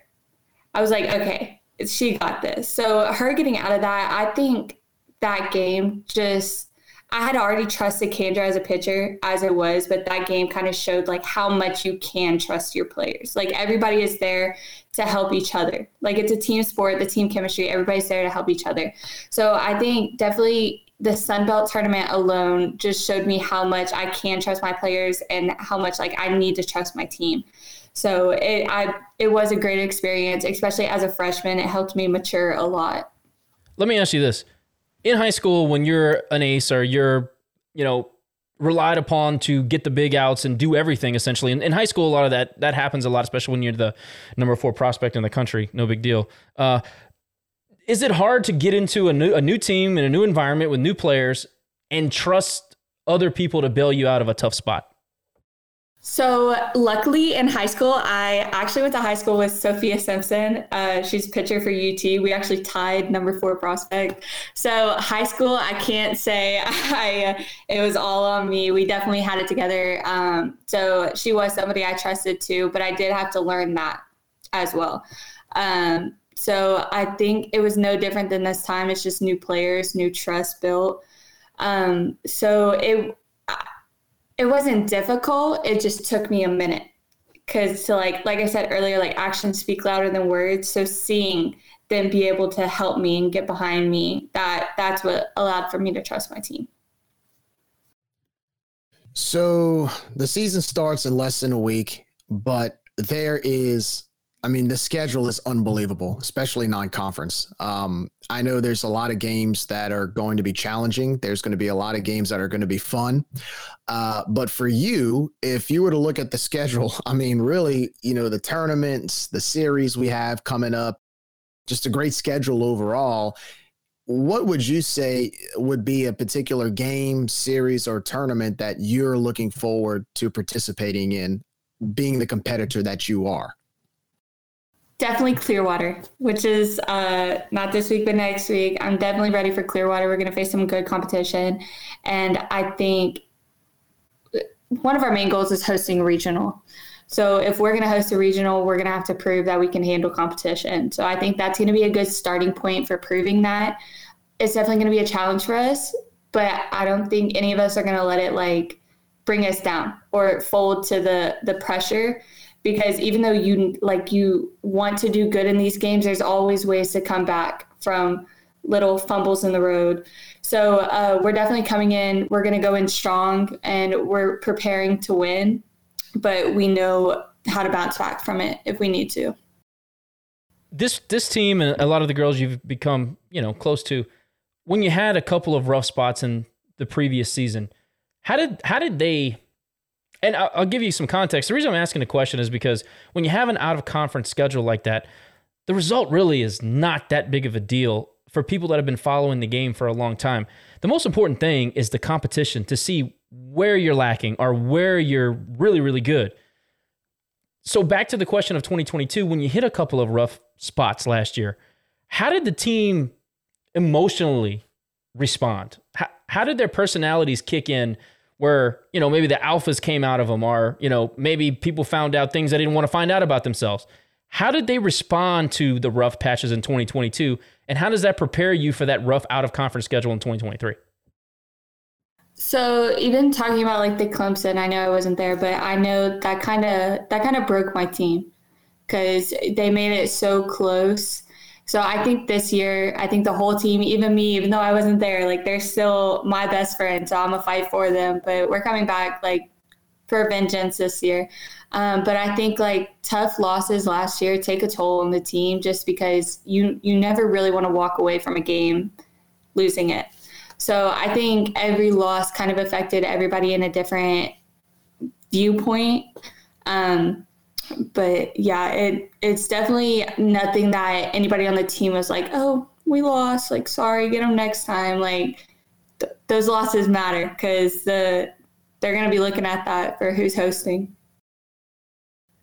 I was like, okay, she got this. So her getting out of that, I think that game just I had already trusted Kendra as a pitcher as it was, but that game kind of showed like how much you can trust your players. Like everybody is there to help each other. Like it's a team sport, the team chemistry, everybody's there to help each other. So I think definitely the Sun Belt tournament alone just showed me how much I can trust my players and how much like I need to trust my team. So it I it was a great experience, especially as a freshman. It helped me mature a lot. Let me ask you this. In high school, when you're an ace or you're, you know, relied upon to get the big outs and do everything essentially. In, in high school, a lot of that that happens a lot, especially when you're the number four prospect in the country. No big deal. Uh, is it hard to get into a new a new team in a new environment with new players and trust other people to bail you out of a tough spot? So luckily in high school, I actually went to high school with Sophia Simpson. Uh, she's pitcher for UT. We actually tied number four prospect. So high school, I can't say I it was all on me. We definitely had it together. Um, so she was somebody I trusted too, but I did have to learn that as well. Um, so I think it was no different than this time. It's just new players, new trust built. Um, so it it wasn't difficult. It just took me a minute because to like like I said earlier, like actions speak louder than words. So seeing them be able to help me and get behind me, that that's what allowed for me to trust my team. So the season starts in less than a week, but there is I mean, the schedule is unbelievable, especially non-conference. Um, I know there's a lot of games that are going to be challenging. There's going to be a lot of games that are going to be fun. Uh, but for you, if you were to look at the schedule, I mean, really, you know, the tournaments, the series we have coming up, just a great schedule overall. What would you say would be a particular game, series, or tournament that you're looking forward to participating in, being the competitor that you are? Definitely Clearwater, which is uh, not this week, but next week. I'm definitely ready for Clearwater. We're going to face some good competition. And I think one of our main goals is hosting regional. So if we're going to host a regional, we're going to have to prove that we can handle competition. So I think that's going to be a good starting point for proving that. It's definitely going to be a challenge for us, but I don't think any of us are going to let it like bring us down or fold to the the pressure because even though you like you want to do good in these games there's always ways to come back from little fumbles in the road. So uh, we're definitely coming in. We're going to go in strong and we're preparing to win but we know how to bounce back from it if we need to. This this team and a lot of the girls you've become you know close to when you had a couple of rough spots in the previous season how did how did they And I'll, I'll give you some context. The reason I'm asking the question is because when you have an out of conference schedule like that, the result really is not that big of a deal for people that have been following the game for a long time. The most important thing is the competition to see where you're lacking or where you're really, really good. So back to the question of 2022, when you hit a couple of rough spots last year, how did the team emotionally respond? How, how did their personalities kick in where, you know, maybe the alphas came out of them or, you know, maybe people found out things they didn't want to find out about themselves? How did they respond to the rough patches in 2022? And how does that prepare you for that rough out of conference schedule in 2023? So even talking about like the Clemson, I know I wasn't there, but I know that kind of that kind of broke my team because they made it so close. So I think this year, I think the whole team, even me, even though I wasn't there, like they're still my best friend. So I'm a fight for them. But we're coming back like for vengeance this year. Um, but I think like tough losses last year take a toll on the team just because you you never really want to walk away from a game losing it. So I think every loss kind of affected everybody in a different viewpoint. Um, but yeah, it it's definitely nothing that anybody on the team was like, oh, we lost. Like, sorry, get them next time. Like, th- those losses matter because the they're going to be looking at that for who's hosting.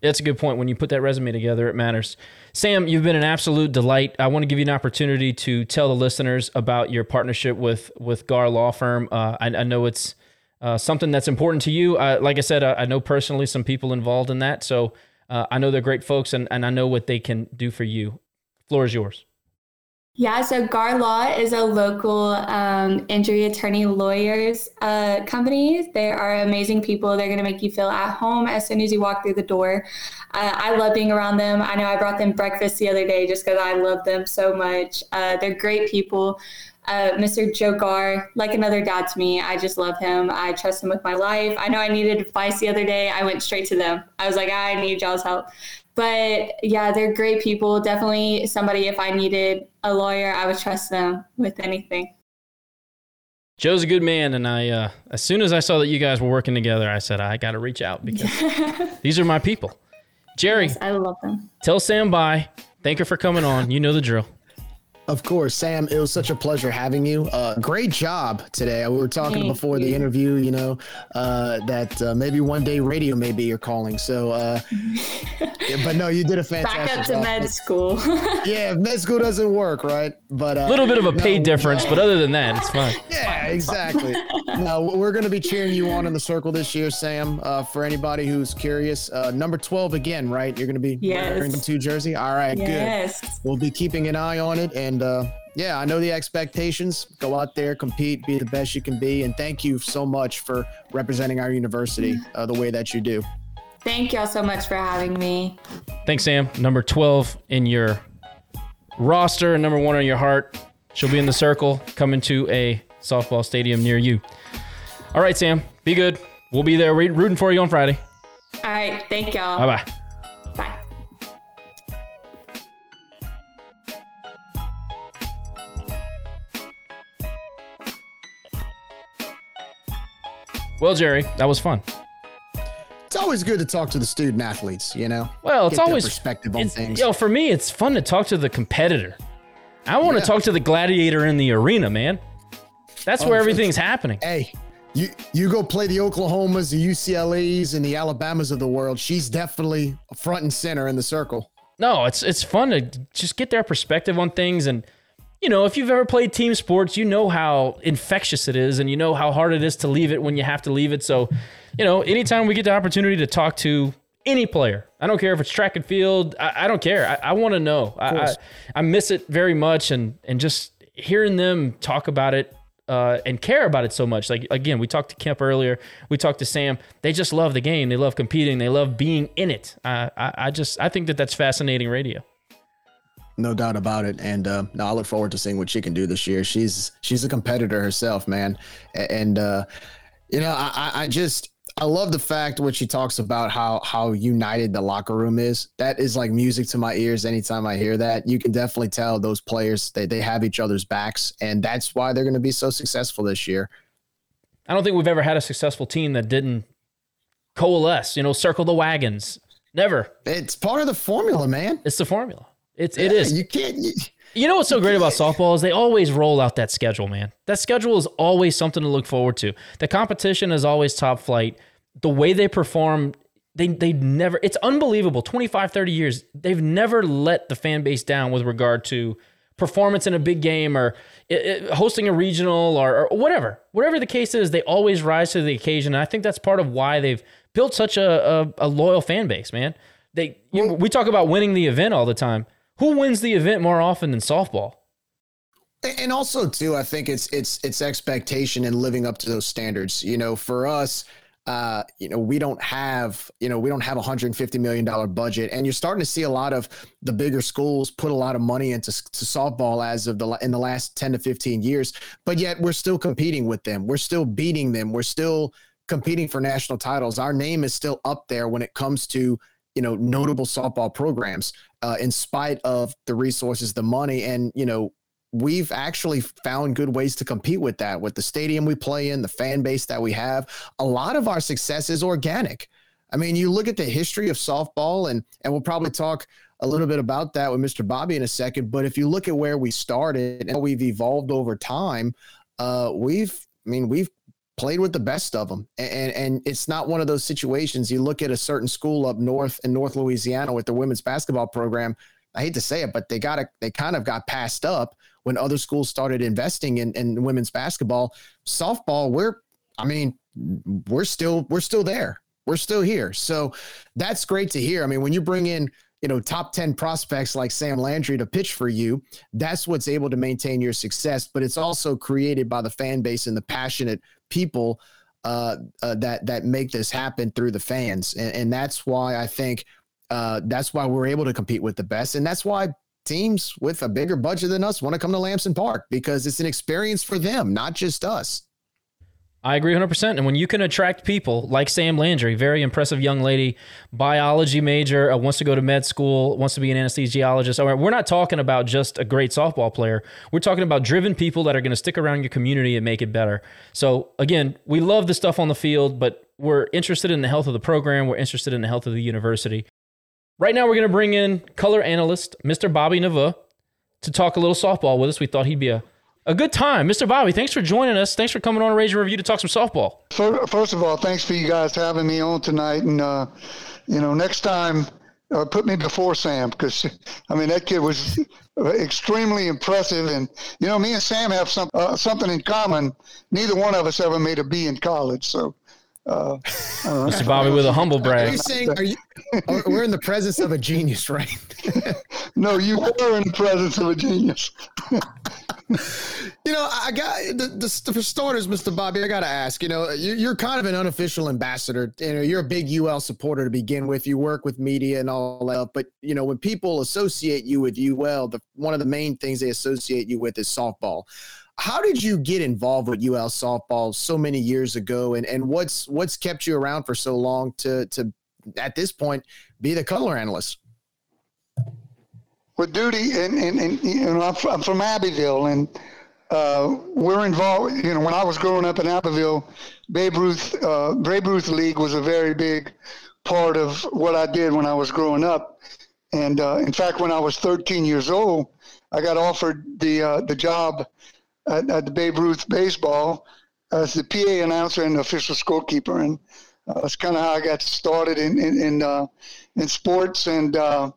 That's a good point. When you put that resume together, it matters. Sam, you've been an absolute delight. I want to give you an opportunity to tell the listeners about your partnership with with Gar Law Firm. Uh, I, I, know it's uh, something that's important to you. Uh, like I said, I, I, know personally some people involved in that, so uh, I know they're great folks, and, and I know what they can do for you. Floor is yours. Yeah, so Gar Law is a local um, injury attorney lawyers uh, company. They are amazing people. They're going to make you feel at home as soon as you walk through the door. Uh, I love being around them. I know I brought them breakfast the other day just because I love them so much. Uh, they're great people. Uh, Mr. Joe Gar, like another dad to me. I just love him. I trust him with my life. I know I needed advice the other day. I went straight to them. I was like, I need y'all's help. But yeah, they're great people. Definitely somebody, if I needed a lawyer, I would trust them with anything. Joe's a good man, and I uh, as soon as I saw that you guys were working together, I said I got to reach out because these are my people. Jerry, yes, I love them. Tell Sam bye. Thank her for coming on. You know the drill. Of course, Sam. It was such a pleasure having you. Uh, great job today. We were talking Thank before you. the interview, you know, uh, that uh, maybe one day radio may be your calling. So, uh, yeah, but no, you did a fantastic. job. Back up to job. med school. yeah, med school doesn't work, right? But a uh, little bit of a pay difference, but other than that, it's fine. Yeah, exactly. no, we're going to be cheering you on in the circle this year, Sam. Uh, for anybody who's curious, number twelve again, right? You're going to be yes. wearing the two jersey. All right, yes. good. We'll be keeping an eye on it and and uh, yeah, I know the expectations. Go out there, compete, be the best you can be, and thank you so much for representing our university uh, the way that you do. Thank y'all so much for having me. Thanks, Sam. Number twelve in your roster, and number one in your heart. She'll be in the circle, coming to a softball stadium near you. All right, Sam. Be good. We'll be there rooting for you on Friday. All right. Thank y'all. Bye bye. Well, Jerry, that was fun. It's always good to talk to the student athletes, you know. Well, it's always perspective on things. Yo, know, for me, it's fun to talk to the competitor. I want yeah. to talk to the gladiator in the arena, man. That's oh, where everything's happening. Hey, you you go play the Oklahomas, the UCLA's, and the Alabamas of the world. She's definitely front and center in the circle. No, it's it's fun to just get their perspective on things and you know, if you've ever played team sports, you know how infectious it is and you know how hard it is to leave it when you have to leave it. So, you know, anytime we get the opportunity to talk to any player, I don't care if it's track and field, I, I don't care. I, I want to know. I, I, I, miss it very much and, and just hearing them talk about it uh, and care about it so much. Like, again, we talked to Kemp earlier, we talked to Sam. They just love the game, they love competing, they love being in it. I, I just, I think that that's fascinating radio. No doubt about it. And uh, no, I look forward to seeing what she can do this year. She's she's a competitor herself, man. And uh, you know, I, I just I love the fact what she talks about how how united the locker room is. That is like music to my ears anytime I hear that. You can definitely tell those players they, they have each other's backs, and that's why they're going to be so successful this year. I don't think we've ever had a successful team that didn't coalesce, you know, circle the wagons. Never. It's part of the formula, man. It's the formula. It's it is. You can't. You, You know what's so great about softball is they always roll out that schedule, man. That schedule is always something to look forward to. The competition is always top flight. The way they perform, they they never it's unbelievable. 25, 30 years, they've never let the fan base down with regard to performance in a big game or i- i- hosting a regional or, or whatever. Whatever the case is, they always rise to the occasion. And I think that's part of why they've built such a, a, a loyal fan base, man. They you, we talk about winning the event all the time. Who wins the event more often than softball? and also too, I think it's it's it's expectation and living up to those standards. You know, for us, uh, you know, we don't have, you know, we don't have a hundred and fifty million dollar budget, and you're starting to see a lot of the bigger schools put a lot of money into to softball as of the in the last ten to fifteen years, but yet we're still competing with them. We're still beating them. We're still competing for national titles. Our name is still up there when it comes to you know notable softball programs, uh, in spite of the resources, the money, and you know we've actually found good ways to compete with that with the stadium we play in the fan base that we have. A lot of our success is organic. I mean you look at the history of softball and and we'll probably talk a little bit about that with mr bobby in a second but if you look at where we started and how we've evolved over time uh we've i mean we've played with the best of them and and it's not one of those situations. You look at a certain school up north in north louisiana with the women's basketball program i hate to say it but they got to they kind of got passed up when other schools started investing in, in women's basketball. Softball we're i mean we're still we're still there. We're still here. So that's great to hear. I mean when you bring in you know top 10 prospects like sam landry to pitch for you that's what's able to maintain your success but it's also created by the fan base and the passionate people uh, uh, that that make this happen through the fans and, and that's why i think uh, that's why we're able to compete with the best and that's why teams with a bigger budget than us want to come to Lamson Park because it's an experience for them, not just us. I agree 100%. And when you can attract people like Sam Landry, very impressive young lady, biology major, uh, wants to go to med school, wants to be an anesthesiologist. All right, we're not talking about just a great softball player. We're talking about driven people that are going to stick around your community and make it better. So, again, we love the stuff on the field, but we're interested in the health of the program. We're interested in the health of the university. Right now, we're going to bring in color analyst Mr. Bobby Nava to talk a little softball with us. We thought he'd be a, a good time. Mr. Bobby, thanks for joining us. Thanks for coming on Raging Review to talk some softball. First of all, thanks for you guys having me on tonight. And, uh, you know, next time, uh, put me before Sam because, I mean, that kid was extremely impressive. And, you know, me and Sam have some, uh, something in common. Neither one of us ever made a B in college. So, uh, Mr. Bobby with a humble Are brag. you saying are you, are- we're in the presence of a genius, right? no, you were in the presence of a genius. You know, I got the, the for starters, Mr. Bobby. I got to ask. You know, you, you're kind of an unofficial ambassador. You know, you're a big UL supporter to begin with. You work with media and all that. But you know, when people associate you with UL, the one of the main things they associate you with is softball. How did you get involved with UL softball so many years ago, and and what's what's kept you around for so long to to at this point be the color analyst? With duty and, and, and you know I'm from, I'm from Abbeville and uh, we're involved you know when I was growing up in Abbeville Babe Ruth uh, Babe Ruth League was a very big part of what I did when I was growing up. And uh, in fact when I was 13 years old I got offered the uh, the job at, at the Babe Ruth baseball as the PA announcer and official scorekeeper. And uh, that's kind of how I got started in in in, uh, in sports. And uh,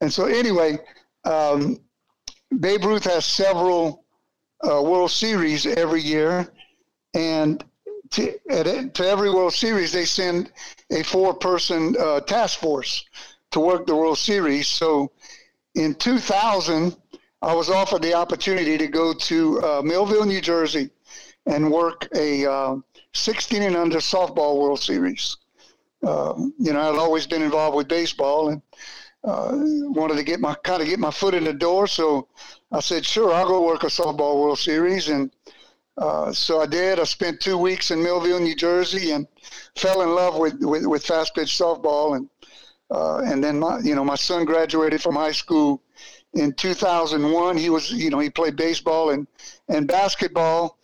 and so, anyway, um, Babe Ruth has several uh, World Series every year, and to, at, to every World Series they send a four-person uh, task force to work the World Series. So, in 2000, I was offered the opportunity to go to uh, Millville, New Jersey, and work a uh, 16 and under softball World Series. Uh, you know, I'd always been involved with baseball and uh, wanted to get my kind of get my foot in the door. So I said, sure, I'll go work a softball World Series, and uh, so I did. I spent two weeks in Millville, New Jersey, and fell in love with with, with fast pitch softball, and uh, and then my you know my son graduated from high school in 2001. He was you know he played baseball and and basketball,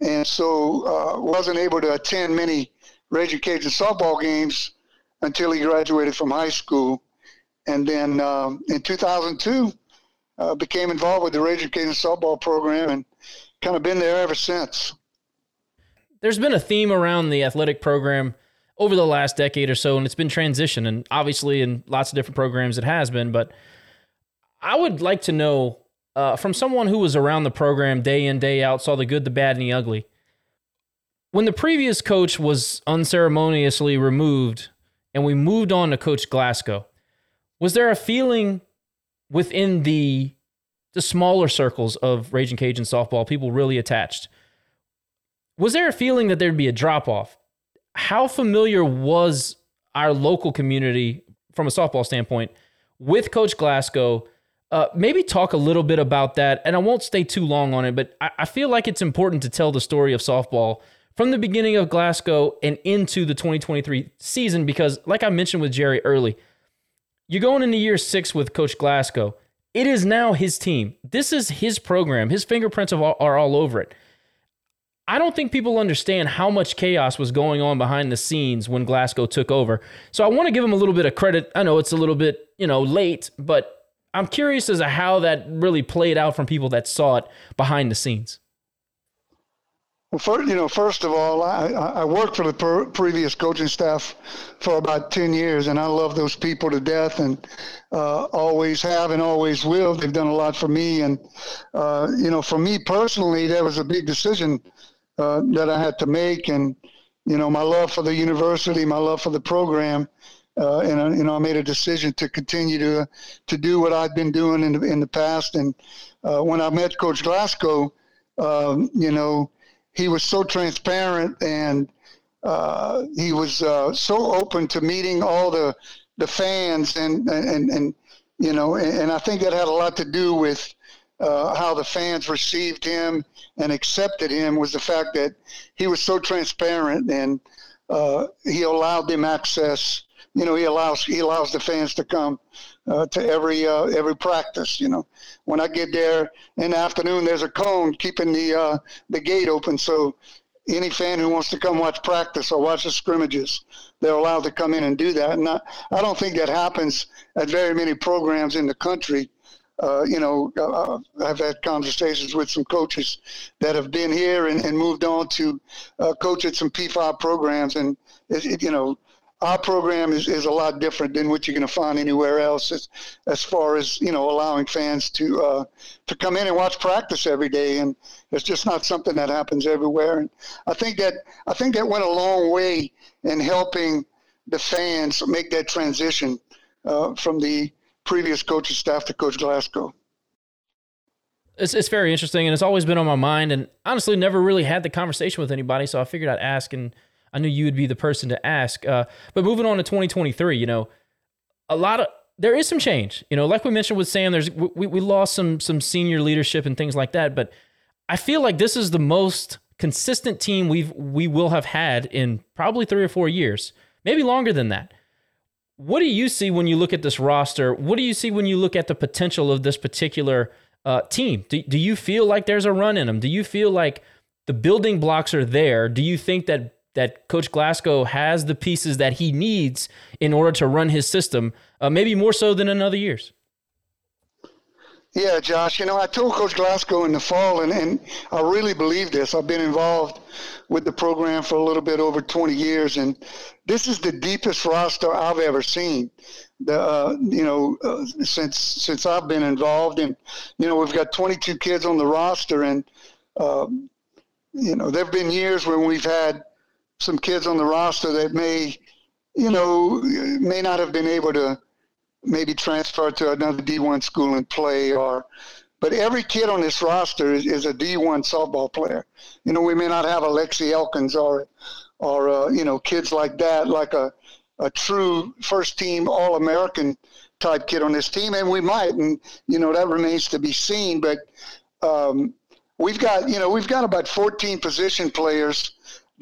and so uh, wasn't able to attend many Raging Cajun softball games until he graduated from high school. And then um, in 2002, uh, became involved with the Raging Cajun softball program and kind of been there ever since. There's been a theme around the athletic program over the last decade or so, and it's been transition. And obviously, in lots of different programs, it has been. But I would like to know uh, from someone who was around the program day in, day out, saw the good, the bad, and the ugly. When the previous coach was unceremoniously removed and we moved on to Coach Glasgow, was there a feeling within the the smaller circles of Raging Cajun softball, people really attached? Was there a feeling that there'd be a drop off? How familiar was our local community from a softball standpoint with Coach Glasgow? Uh, maybe talk a little bit about that. And I won't stay too long on it, but I, I feel like it's important to tell the story of softball from the beginning of Glasgow and into the 2023 season because, like I mentioned with Jerry early, you're going into year six with Coach Glasgow. It is now his team. This is his program. His fingerprints are all over it. I don't think people understand how much chaos was going on behind the scenes when Glasgow took over. So I want to give him a little bit of credit. I know it's a little bit, you know, late, but I'm curious as to how that really played out from people that saw it behind the scenes. Well, first, you know, first of all, I, I worked for the per- previous coaching staff for about 10 years, and I love those people to death and uh, always have and always will. They've done a lot for me. And, uh, you know, for me personally, that was a big decision uh, that I had to make. And, you know, my love for the university, my love for the program. Uh, and, you know, I made a decision to continue to, to do what I've been doing in the, in the past. And uh, when I met Coach Glasgow, um, you know, he was so transparent and uh, he was uh, so open to meeting all the the fans and and and you know and, I think that had a lot to do with uh, how the fans received him and accepted him was the fact that he was so transparent and uh, he allowed them access. You know, he allows he allows the fans to come uh, to every uh, every practice. You know, when I get there in the afternoon, there's a cone keeping the uh, the gate open, so any fan who wants to come watch practice or watch the scrimmages, they're allowed to come in and do that. And I, I don't think that happens at very many programs in the country. Uh, you know, uh, I've had conversations with some coaches that have been here and, and moved on to uh, coach at some P5 programs. And, it, it, you know, our program is, is a lot different than what you're going to find anywhere else as, as far as you know allowing fans to uh, to come in and watch practice every day and it's just not something that happens everywhere and I think that I think that went a long way in helping the fans make that transition uh, from the previous coaching staff to Coach Glasgow. It's, it's very interesting and it's always been on my mind and honestly never really had the conversation with anybody so I figured I'd ask and I knew you would be the person to ask. Uh, but moving on to 2023, you know, a lot of there is some change. You know, like we mentioned with Sam, there's we, we lost some some senior leadership and things like that. But I feel like this is the most consistent team we've we will have had in probably three or four years, maybe longer than that. What do you see when you look at this roster? What do you see when you look at the potential of this particular uh, team? Do, do you feel like there's a run in them? Do you feel like the building blocks are there? Do you think that that Coach Glasgow has the pieces that he needs in order to run his system, uh, maybe more so than in other years. Yeah, Josh. You know, I told Coach Glasgow in the fall, and, and I really believe this. I've been involved with the program for a little bit over 20 years, and this is the deepest roster I've ever seen. The uh, you know uh, since since I've been involved, and you know we've got 22 kids on the roster, and um, you know there've been years when we've had some kids on the roster that may, you know, may not have been able to maybe transfer to another D1 school and play or but every kid on this roster is, is a D1 softball player. You know, we may not have Alexi Elkins or or uh, you know kids like that, like a a true first team All American type kid on this team, and we might, and you know that remains to be seen. But um, we've got you know we've got about 14 position players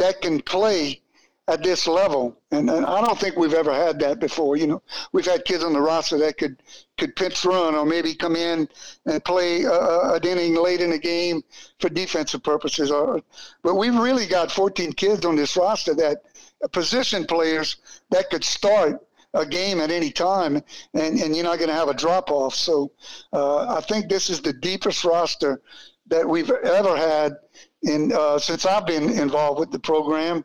that can play at this level. And, and, I don't think we've ever had that before. You know, we've had kids on the roster that could could pinch run or maybe come in and play uh, an inning late in the game for defensive purposes. Or, but we've really got 14 kids on this roster that position players that could start a game at any time, and, and you're not going to have a drop off. So uh, I think this is the deepest roster that we've ever had in uh, since I've been involved with the program,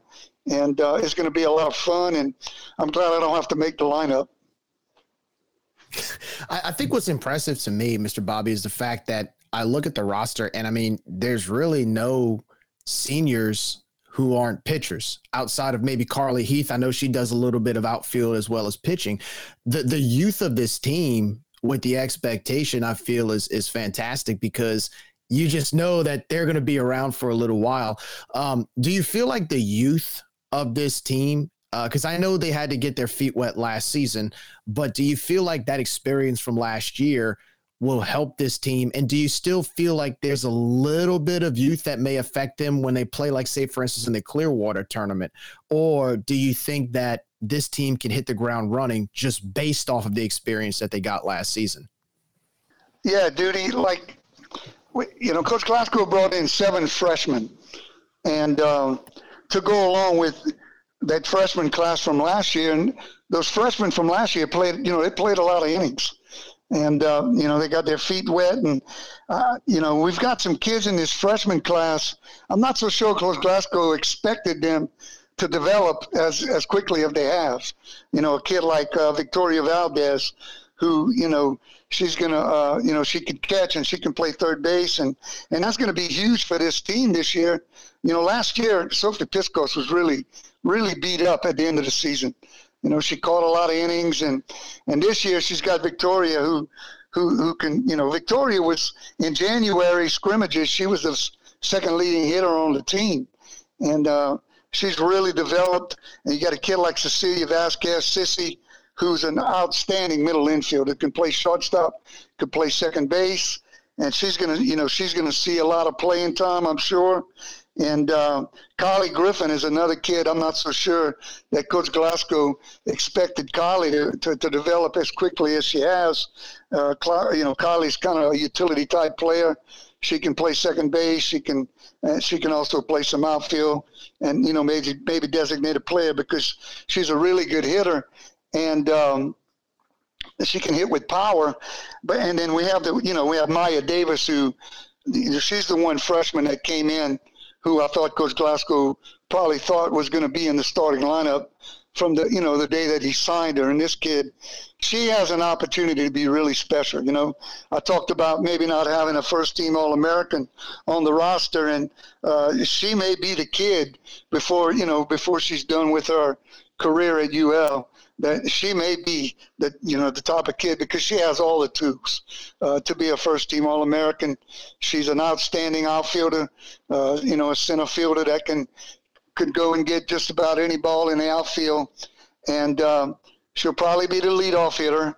and uh, it's going to be a lot of fun. And I'm glad I don't have to make the lineup. I, think what's impressive to me, Mr. Bobby, is the fact that I look at the roster and I mean, there's really no seniors who aren't pitchers outside of maybe Carly Heath. I know she does a little bit of outfield as well as pitching. The the youth of this team with the expectation I feel is is fantastic because you just know that they're going to be around for a little while. Um, do you feel like the youth of this team? Because uh, I know they had to get their feet wet last season, but do you feel like that experience from last year will help this team? And do you still feel like there's a little bit of youth that may affect them when they play, like, say, for instance, in the Clearwater tournament? Or do you think that this team can hit the ground running just based off of the experience that they got last season? Yeah, Duty, like you know, Coach Glasgow brought in seven freshmen, and um, to go along with that freshman class from last year, and those freshmen from last year played, you know, they played a lot of innings, and uh, you know they got their feet wet, and uh, you know we've got some kids in this freshman class. I'm not so sure Coach Glasgow expected them to develop as as quickly as they have. You know, a kid like uh, Victoria Valdez who you know she's gonna uh, you know she can catch and she can play third base and and that's gonna be huge for this team this year. You know, last year Sophie Piskos was really really beat up at the end of the season. You know, she caught a lot of innings and and this year she's got Victoria who who who can you know Victoria was in January scrimmages she was the second leading hitter on the team and uh, she's really developed and you got a kid like Cecilia Vasquez Sissy who's an outstanding middle infielder, can play shortstop, can play second base, and she's gonna, you know, she's gonna see a lot of playing time, I'm sure. And uh, Carly Griffin is another kid. I'm not so sure that Coach Glasgow expected Carly to, to, to develop as quickly as she has. Uh, you know, Carly's kind of a utility type player. She can play second base. She can uh, she can also play some outfield, and you know maybe maybe designated player because she's a really good hitter and um, she can hit with power. But and then we have the you know we have Maya Davis who she's the one freshman that came in who I thought Coach Glasgow probably thought was going to be in the starting lineup from the you know the day that he signed her. And this kid, she has an opportunity to be really special. You know, I talked about maybe not having a first team All American on the roster, and uh, she may be the kid before you know before she's done with her career at UL that she may be the you know the type of kid because she has all the tools uh, to be a first team All American. She's an outstanding outfielder, uh, you know, a center fielder that can could go and get just about any ball in the outfield, and um, she'll probably be the leadoff hitter.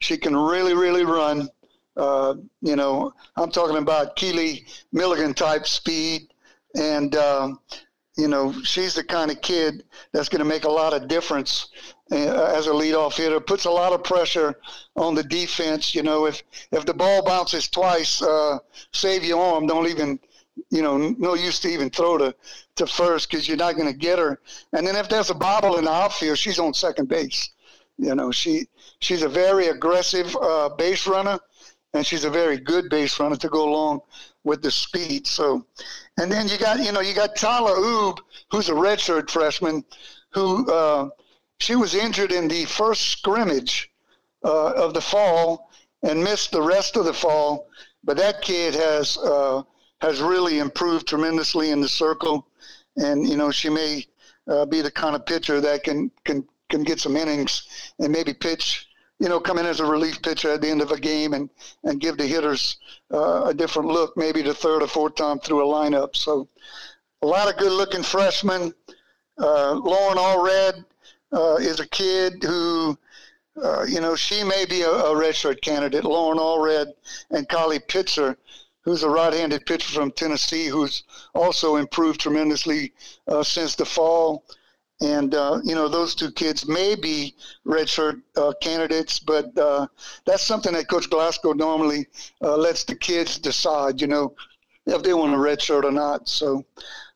She can really really run. Uh, you know, I'm talking about Keely Milligan type speed, and um, you know, she's the kind of kid that's going to make a lot of difference uh, as a leadoff hitter. Puts a lot of pressure on the defense. You know, if if the ball bounces twice, uh, save your arm. Don't even, you know, no use to even throw to to first because you're not going to get her. And then if there's a bobble in the outfield, she's on second base. You know, she she's a very aggressive uh, base runner, and she's a very good base runner to go along with the speed. So, and then you got you know you got Tyler Oob, who's a redshirt freshman, who uh, she was injured in the first scrimmage uh, of the fall and missed the rest of the fall. But that kid has uh, has really improved tremendously in the circle, and you know she may uh, be the kind of pitcher that can can can get some innings and maybe pitch. You know, come in as a relief pitcher at the end of a game and, and give the hitters uh, a different look, maybe the third or fourth time through a lineup. So, a lot of good looking freshmen. Uh, Lauren Allred uh, is a kid who, uh, you know, she may be a, a redshirt candidate. Lauren Allred and Kylie Pitzer, who's a right-handed pitcher from Tennessee, who's also improved tremendously uh, since the fall. And uh, you know those two kids may be redshirt uh, candidates, but uh, that's something that Coach Glasgow normally uh, lets the kids decide. You know, if they want a redshirt or not. So,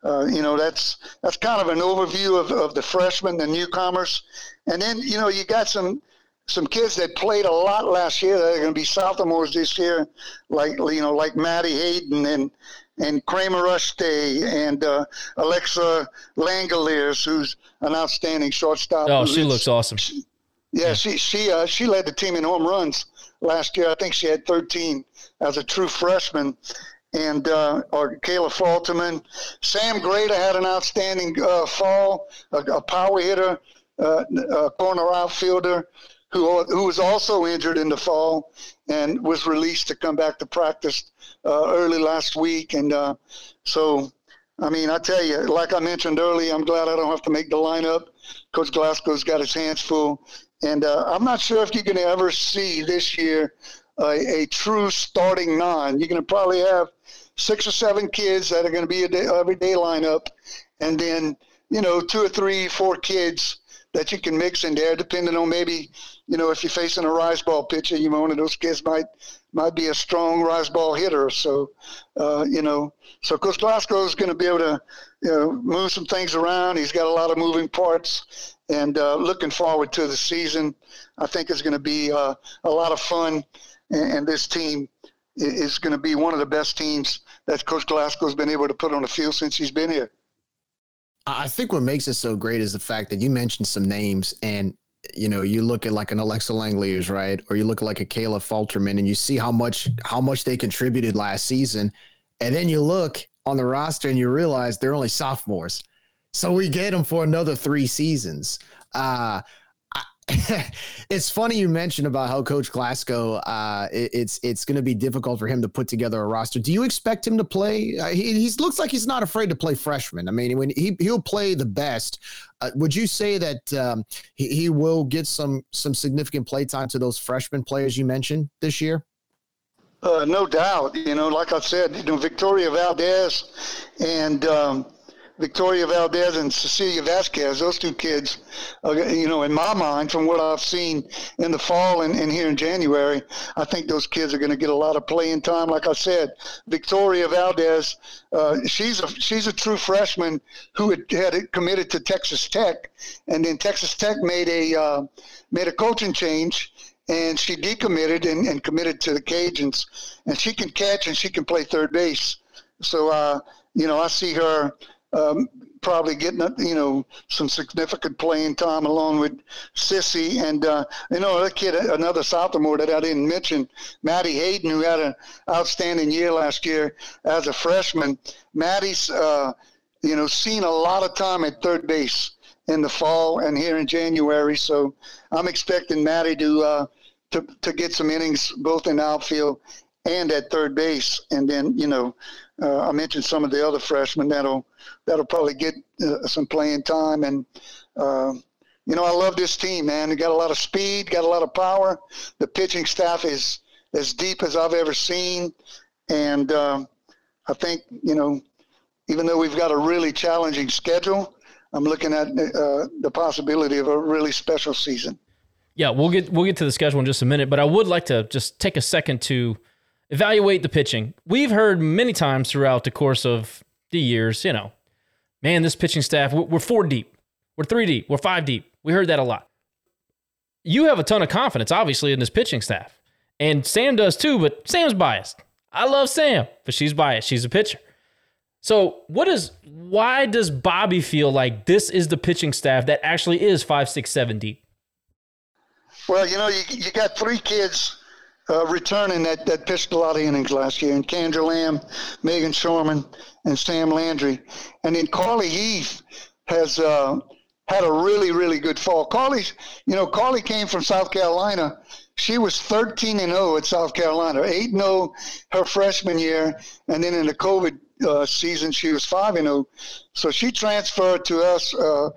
uh, you know, that's that's kind of an overview of, of the freshmen, the newcomers, and then you know you got some some kids that played a lot last year that are going to be sophomores this year, like you know, like Maddie Hayden and and Kramer Eschete and uh, Alexa Langeliers, who's an outstanding shortstop. Oh, she looks awesome. She, yeah, yeah, she she uh, she led the team in home runs last year. I think she had 13 as a true freshman. And uh, or Kayla Falterman, Sam Grada had an outstanding uh, fall, a, a, power hitter, uh, a corner outfielder who who was also injured in the fall and was released to come back to practice uh, early last week. And uh, so, I mean, I tell you, like I mentioned earlier, I'm glad I don't have to make the lineup. Coach Glasgow's got his hands full, and uh, I'm not sure if you're going to ever see this year a true starting nine. You're going to probably have six or seven kids that are going to be a day, everyday lineup, and then you know two or three, four kids that you can mix in there, depending on maybe, you know, if you're facing a rise ball pitcher, you know, one of those kids might might be a strong rise ball hitter. So, uh, you know, so Coach Glasgow is going to be able to, you know, move some things around. He's got a lot of moving parts, and uh, looking forward to the season. I think it's going to be uh, a lot of fun, and, and this team is going to be one of the best teams that Coach Glasgow's been able to put on the field since he's been here. I think what makes it so great is the fact that you mentioned some names and you know, you look at like an Alexa Langeliers, right? Or you look at like a Kayla Falterman and you see how much how much they contributed last season. And then you look on the roster and you realize they're only sophomores. So we get them for another three seasons. Uh it's funny you mentioned about how Coach Glasgow. Uh, it, it's it's going to be difficult for him to put together a roster. Do you expect him to play? Uh, he he looks like he's not afraid to play freshmen. I mean, when he he'll play the best. Uh, would you say that um, he, he will get some some significant play time to those freshman players you mentioned this year? Uh, no doubt. You know, like I said, you know, Victoria Valdez and um, Victoria Valdez and Cecilia Vasquez, those two kids, uh, you know, in my mind, from what I've seen in the fall and, and here in January, I think those kids are going to get a lot of playing time. Like I said, Victoria Valdez, uh, she's a she's a true freshman who had, had committed to Texas Tech, and then Texas Tech made a uh, made a coaching change and she decommitted and, and committed to the Cajuns. And she can catch and she can play third base. So, uh, you know, I see her um, probably getting you know some significant playing time along with Sissy and uh, you know that kid another sophomore that I didn't mention Maddie Hayden who had an outstanding year last year as a freshman. Maddie's uh, you know seen a lot of time at third base in the fall and here in January, so I'm expecting Maddie to uh, to to get some innings both in outfield and at third base, and then you know uh, I mentioned some of the other freshmen that'll that'll probably get uh, some playing time. And uh, you know, I love this team, man. They got a lot of speed, got a lot of power. The pitching staff is as deep as I've ever seen, and um, I think you know, even though we've got a really challenging schedule, I'm looking at uh, the possibility of a really special season. Yeah, we'll get we'll get to the schedule in just a minute, but I would like to just take a second to evaluate the pitching. We've heard many times throughout the course of the years, you know, man, this pitching staff, we're four deep, we're three deep, we're five deep. We heard that a lot. You have a ton of confidence, obviously, in this pitching staff. And Sam does too, but Sam's biased. I love Sam, but she's biased. She's a pitcher. So, what is why does Bobby feel like this is the pitching staff that actually is five, six, seven deep? Well, you know, you, you got three kids uh, returning that, that innings last year. And Kendra Lamb, Megan Shorman, and Sam Landry. And then Carly Heath has uh, had a really, really good fall. Carly, you know, Carly came from South Carolina. She was 13 and 0 at South Carolina, 8 and 0 her freshman year. And then in the COVID uh, season, she was 5 and 0. So she transferred to us uh,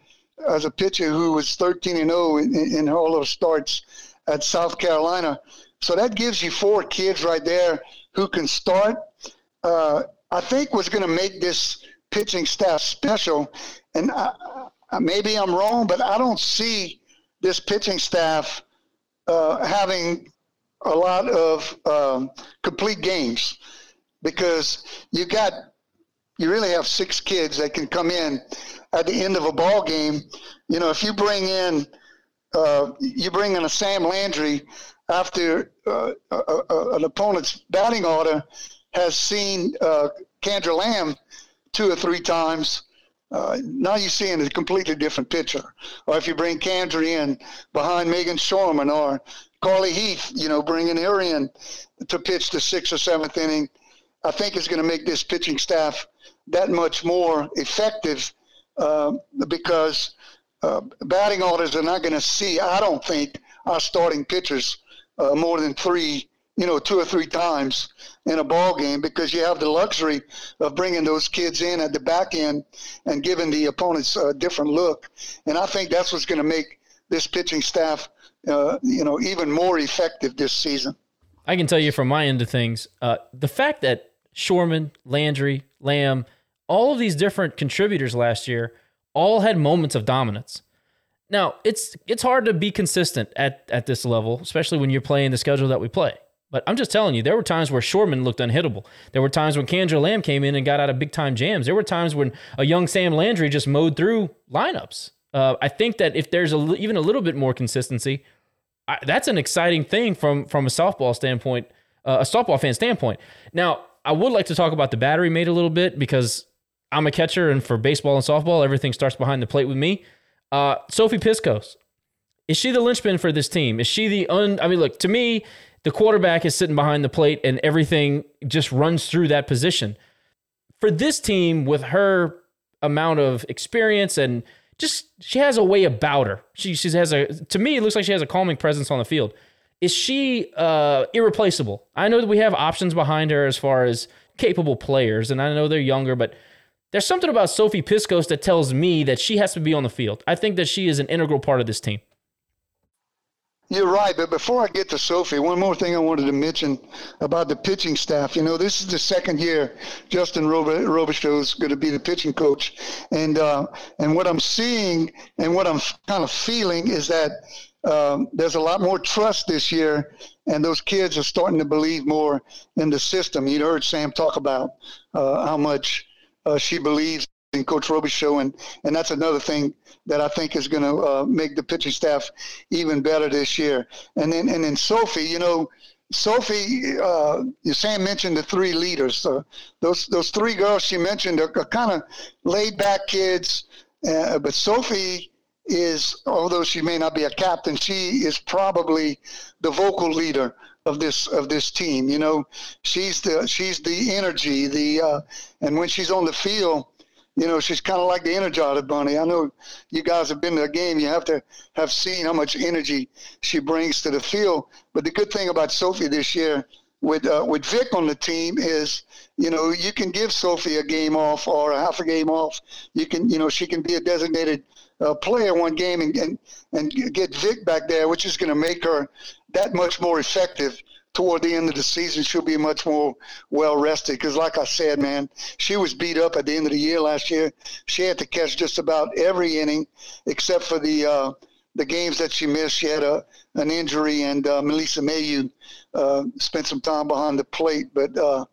as a pitcher who was 13 and 0 in, in all of starts at South Carolina. So that gives you four kids right there who can start. Uh, I think what's going to make this pitching staff special, and I, maybe I'm wrong, but I don't see this pitching staff uh, having a lot of um, complete games because you got you really have six kids that can come in at the end of a ball game. You know, if you bring in uh, you bring in a Sam Landry after uh, an opponent's batting order has seen uh, Kendra Lamb two or three times. Uh, now you're seeing a completely different picture. Or if you bring Kendra in behind Megan Shorman or Carly Heath, you know, bringing her in to pitch the sixth or seventh inning, I think is going to make this pitching staff that much more effective uh, because uh, batting orders are not going to see, I don't think, our starting pitchers uh, more than three, you know, two or three times in a ball game because you have the luxury of bringing those kids in at the back end and giving the opponents a different look. And I think that's what's going to make this pitching staff, uh, you know, even more effective this season. I can tell you from my end of things, uh, the fact that Shorman, Landry, Lamb, all of these different contributors last year all had moments of dominance. Now, it's it's hard to be consistent at, at this level, especially when you're playing the schedule that we play. But I'm just telling you, there were times where Shorman looked unhittable. There were times when Kendra Lamb came in and got out of big time jams. There were times when a young Sam Landry just mowed through lineups. Uh, I think that if there's a, even a little bit more consistency, I, that's an exciting thing from from a softball standpoint, uh, a softball fan standpoint. Now, I would like to talk about the battery made a little bit because I'm a catcher, and for baseball and softball, everything starts behind the plate with me. Uh, Sophie Piskos, is she the linchpin for this team? Is she the un? I mean, look to me, the quarterback is sitting behind the plate, and everything just runs through that position. For this team, with her amount of experience and just she has a way about her. She she has a to me it looks like she has a calming presence on the field. Is she uh, irreplaceable? I know that we have options behind her as far as capable players, and I know they're younger, but there's something about Sophie Piskos that tells me that she has to be on the field. I think that she is an integral part of this team. You're right, but before I get to Sophie, one more thing I wanted to mention about the pitching staff. You know, this is the second year Justin Robichaux is going to be the pitching coach, and uh, and what I'm seeing and what I'm kind of feeling is that um, there's a lot more trust this year, and those kids are starting to believe more in the system. You heard Sam talk about uh, how much uh, she believes in Coach Robichaux, and and that's another thing that I think is going to uh, make the pitching staff even better this year. And then and then Sophie, you know, Sophie, uh, Sam mentioned the three leaders. Uh, those those three girls she mentioned are, are kind of laid back kids, uh, but Sophie is, although she may not be a captain, she is probably the vocal leader of this of this team. You know, she's the she's the energy, the uh, and when she's on the field, you know, she's kind of like the Energizer Bunny. I know you guys have been to a game. You have to have seen how much energy she brings to the field. But the good thing about Sophie this year with uh, with Vic on the team is, you know, you can give Sophie a game off or a half a game off. You can, you know, she can be a designated uh, player one game and, and and get Vic back there, which is going to make her that much more effective toward the end of the season, she'll be much more well rested. Because, like I said, man, she was beat up at the end of the year last year. She had to catch just about every inning, except for the uh, the games that she missed. She had a an injury, and uh, Melissa Mayeux uh, spent some time behind the plate. But uh,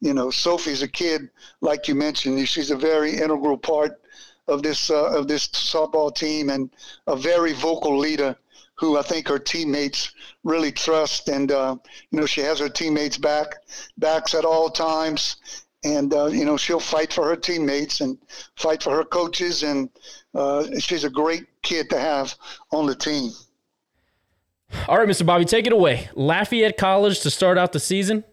you know, Sophie's a kid, like you mentioned. She's a very integral part of this uh, of this softball team, and a very vocal leader who I think her teammates really trust. And, uh, you know, she has her teammates back, backs at all times. And, uh, you know, she'll fight for her teammates and fight for her coaches. And uh, she's a great kid to have on the team. All right, Mr. Bobby, take it away. Lafayette College to start out the season.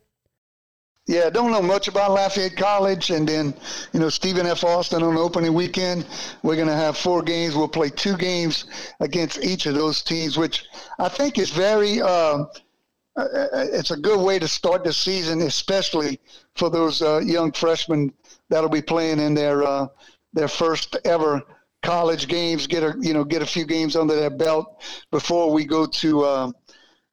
Yeah, don't know much about Lafayette College. And then, you know, Stephen F. Austin on opening weekend. We're going to have four games. We'll play two games against each of those teams, which I think is very, uh, uh it's a good way to start the season, especially for those uh, young freshmen that'll be playing in their uh, their first ever college games. Get a you know get a few games under their belt before we go to uh,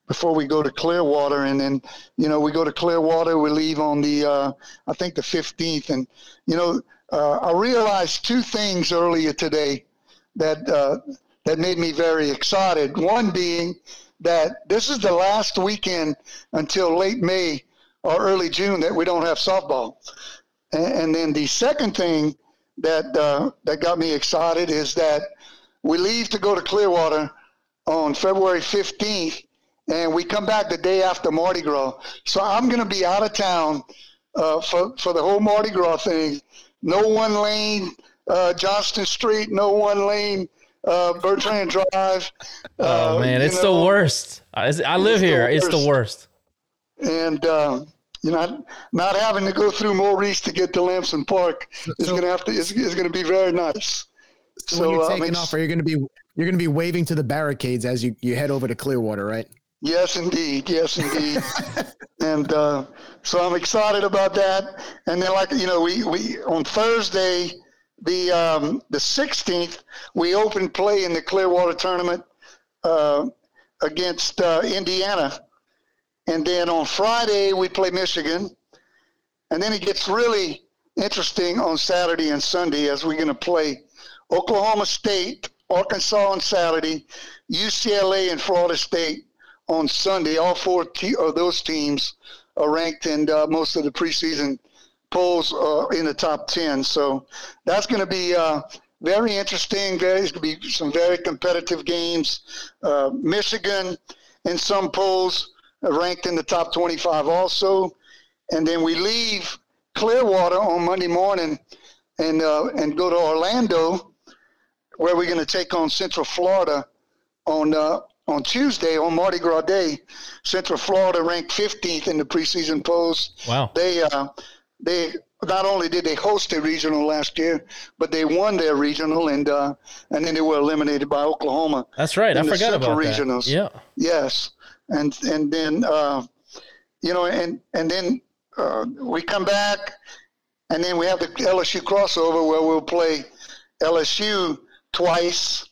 before we go to Clearwater, and then you know we go to Clearwater. We leave on the uh, I think the 15th, and you know uh, I realized two things earlier today that uh, that made me very excited. One being that this is the last weekend until late May or early June that we don't have softball. And, and then the second thing that uh, that got me excited is that we leave to go to Clearwater on February 15th, and we come back the day after Mardi Gras. So I'm going to be out of town uh, for for the whole Mardi Gras thing. No one lane uh, Johnston Street, no one lane uh, Bertrand Drive. Oh uh, man, it's know, the worst. I, I live It's the here. It's the worst. worst. and uh, you know, not having to go through Maurice to get to Lamson Park is so- going to have to is, is going to be very nice. So, when you're uh, I'm taking ex- off, are you going to be you're going to be waving to the barricades as you, you head over to Clearwater, right? Yes, indeed. Yes, indeed. and uh, so I'm excited about that. And then, like you know, we, we on Thursday, the um, the 16th, we open play in the Clearwater tournament uh, against uh, Indiana, and then on Friday we play Michigan, and then it gets really interesting on Saturday and Sunday as we're going to play Oklahoma State, Arkansas on Saturday, UCLA, and Florida State on Sunday. All four te- of those teams are ranked in uh, most of the preseason polls uh, in the top 10. So that's going to be uh, very interesting. It's going to be some very competitive games. Uh, Michigan, in some polls, ranked in the top 25 also. And then we leave Clearwater on Monday morning and, uh, and go to Orlando, where we're going to take on Central Florida on uh, on Tuesday on Mardi Gras Day. Central Florida ranked 15th in the preseason polls. Wow. They uh, they not only did they host a regional last year, but they won their regional and uh, and then they were eliminated by Oklahoma. That's right. I forgot Central about that. Yeah. Yes, and and then uh, you know, and and then uh, we come back, and then we have the LSU crossover where we'll play LSU twice,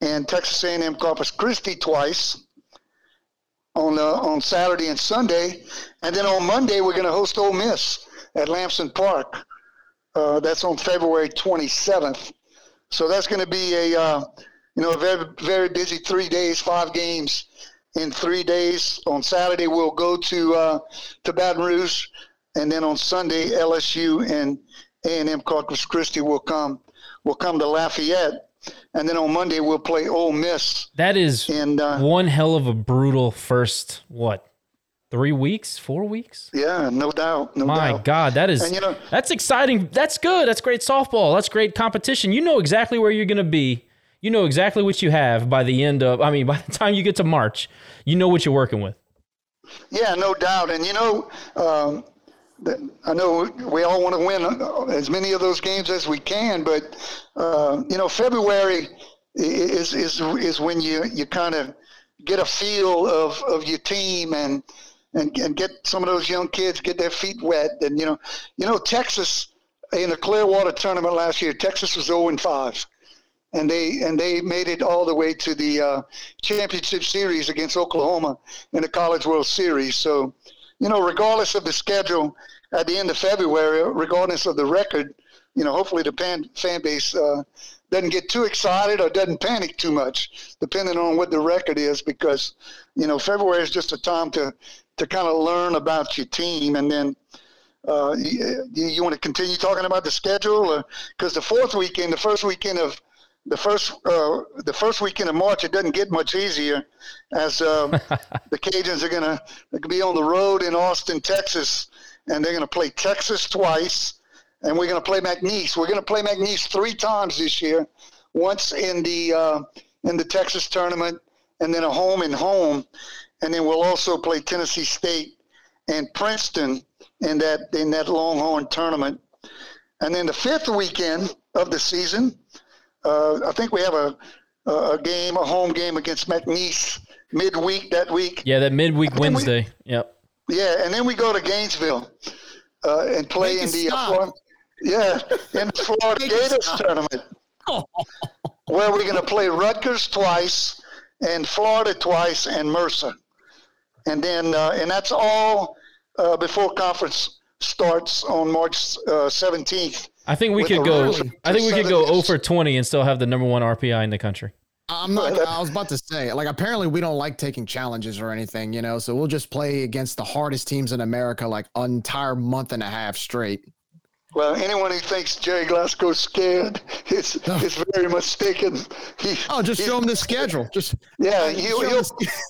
and Texas A&M Corpus Christi twice on uh, on Saturday and Sunday, and then on Monday we're going to host Ole Miss at Lamson Park. Uh, that's on February 27th. So that's going to be a uh, you know a very very busy three days, five games in three days. On Saturday we'll go to uh, to Baton Rouge, and then on Sunday LSU and A and M Corpus Christi will come will come to Lafayette, and then on Monday we'll play Ole Miss. That is And uh, one hell of a brutal first what? Three weeks? Four weeks? yeah, no doubt, no My doubt. God, that is And, you know- that's exciting. That's good. That's great softball. That's great competition. You know exactly where you're going to be. You know exactly what you have by the end of. I mean, by the time you get to March, you know what you're working with. Yeah, no doubt. And you know, um, I know we all want to win uh, as many of those games as we can, but uh, you know, February is is is when you you kind of get a feel of of your team and. And, and get some of those young kids get their feet wet and you know you know Texas in the Clearwater tournament last year Texas was 0 and 5 and they and they made it all the way to the uh, championship series against Oklahoma in the College World Series. So, you know, regardless of the schedule at the end of February, regardless of the record, you know, hopefully the fan fan base uh, doesn't get too excited or doesn't panic too much, depending on what the record is, because you know February is just a time to to kind of learn about your team and then uh, you, you want to continue talking about the schedule because the fourth weekend, the first weekend of the first uh, the first weekend of March, it doesn't get much easier as uh, the Cajuns are gonna be on the road in Austin, Texas, and they're gonna play Texas twice, and we're gonna play McNeese. We're gonna play McNeese three times this year, once in the uh, in the Texas tournament, and then a home and home, and then we'll also play Tennessee State and Princeton in that in that Longhorn tournament. And then the fifth weekend of the season, uh, I think we have a a game, a home game against McNeese midweek that week. Yeah, that midweek then we- Wednesday. Yep. Yeah, and then we go to Gainesville uh, and play in the uh. Florida, yeah in the Florida Gators stop. tournament, where we're going to play Rutgers twice and Florida twice and Mercer, and then uh, and that's all uh, before conference starts on March uh, seventeenth I think we could go. I think we could go Southern 0 for 20 and still have the number one RPI in the country. I'm not. I was about to say, like, apparently we don't like taking challenges or anything, you know. So we'll just play against the hardest teams in America, like an entire month and a half straight. Well, anyone who thinks Gerry Glasgow's scared is is very mistaken. He, Oh, just he- show him the schedule. Just Yeah, he'll he'll,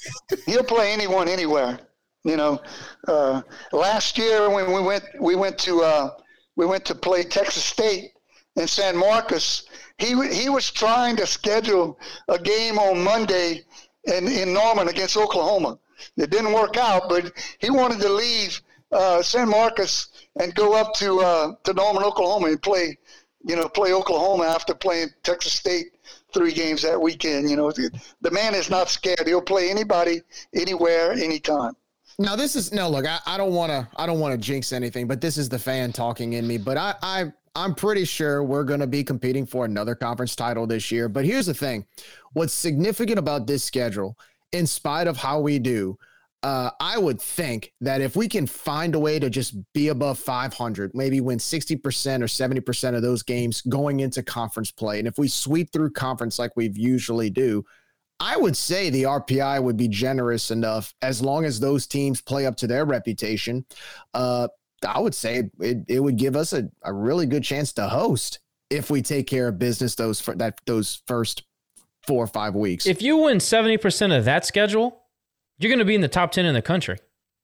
he'll play anyone anywhere. You know, uh, last year when we went we went to uh, we went to play Texas State in San Marcos. He he was trying to schedule a game on Monday in in Norman against Oklahoma. It didn't work out, but he wanted to leave uh, San Marcos and go up to uh, to Norman, Oklahoma, and play you know play Oklahoma after playing Texas State three games that weekend. You know, the man is not scared. He'll play anybody, anywhere, anytime. Now this is no look. I, I don't want to. I don't want to jinx anything, but this is the fan talking in me. But I, I, I'm pretty sure we're going to be competing for another conference title this year. But here's the thing: what's significant about this schedule, in spite of how we do, uh, I would think that if we can find a way to just be above 500, maybe win 60% or 70% of those games going into conference play, and if we sweep through conference like we usually do, I would say the RPI would be generous enough as long as those teams play up to their reputation. Uh, I would say it, it would give us a, a really good chance to host if we take care of business those for that those first four or five weeks. If you win 70% of that schedule, you're going to be in the top 10 in the country.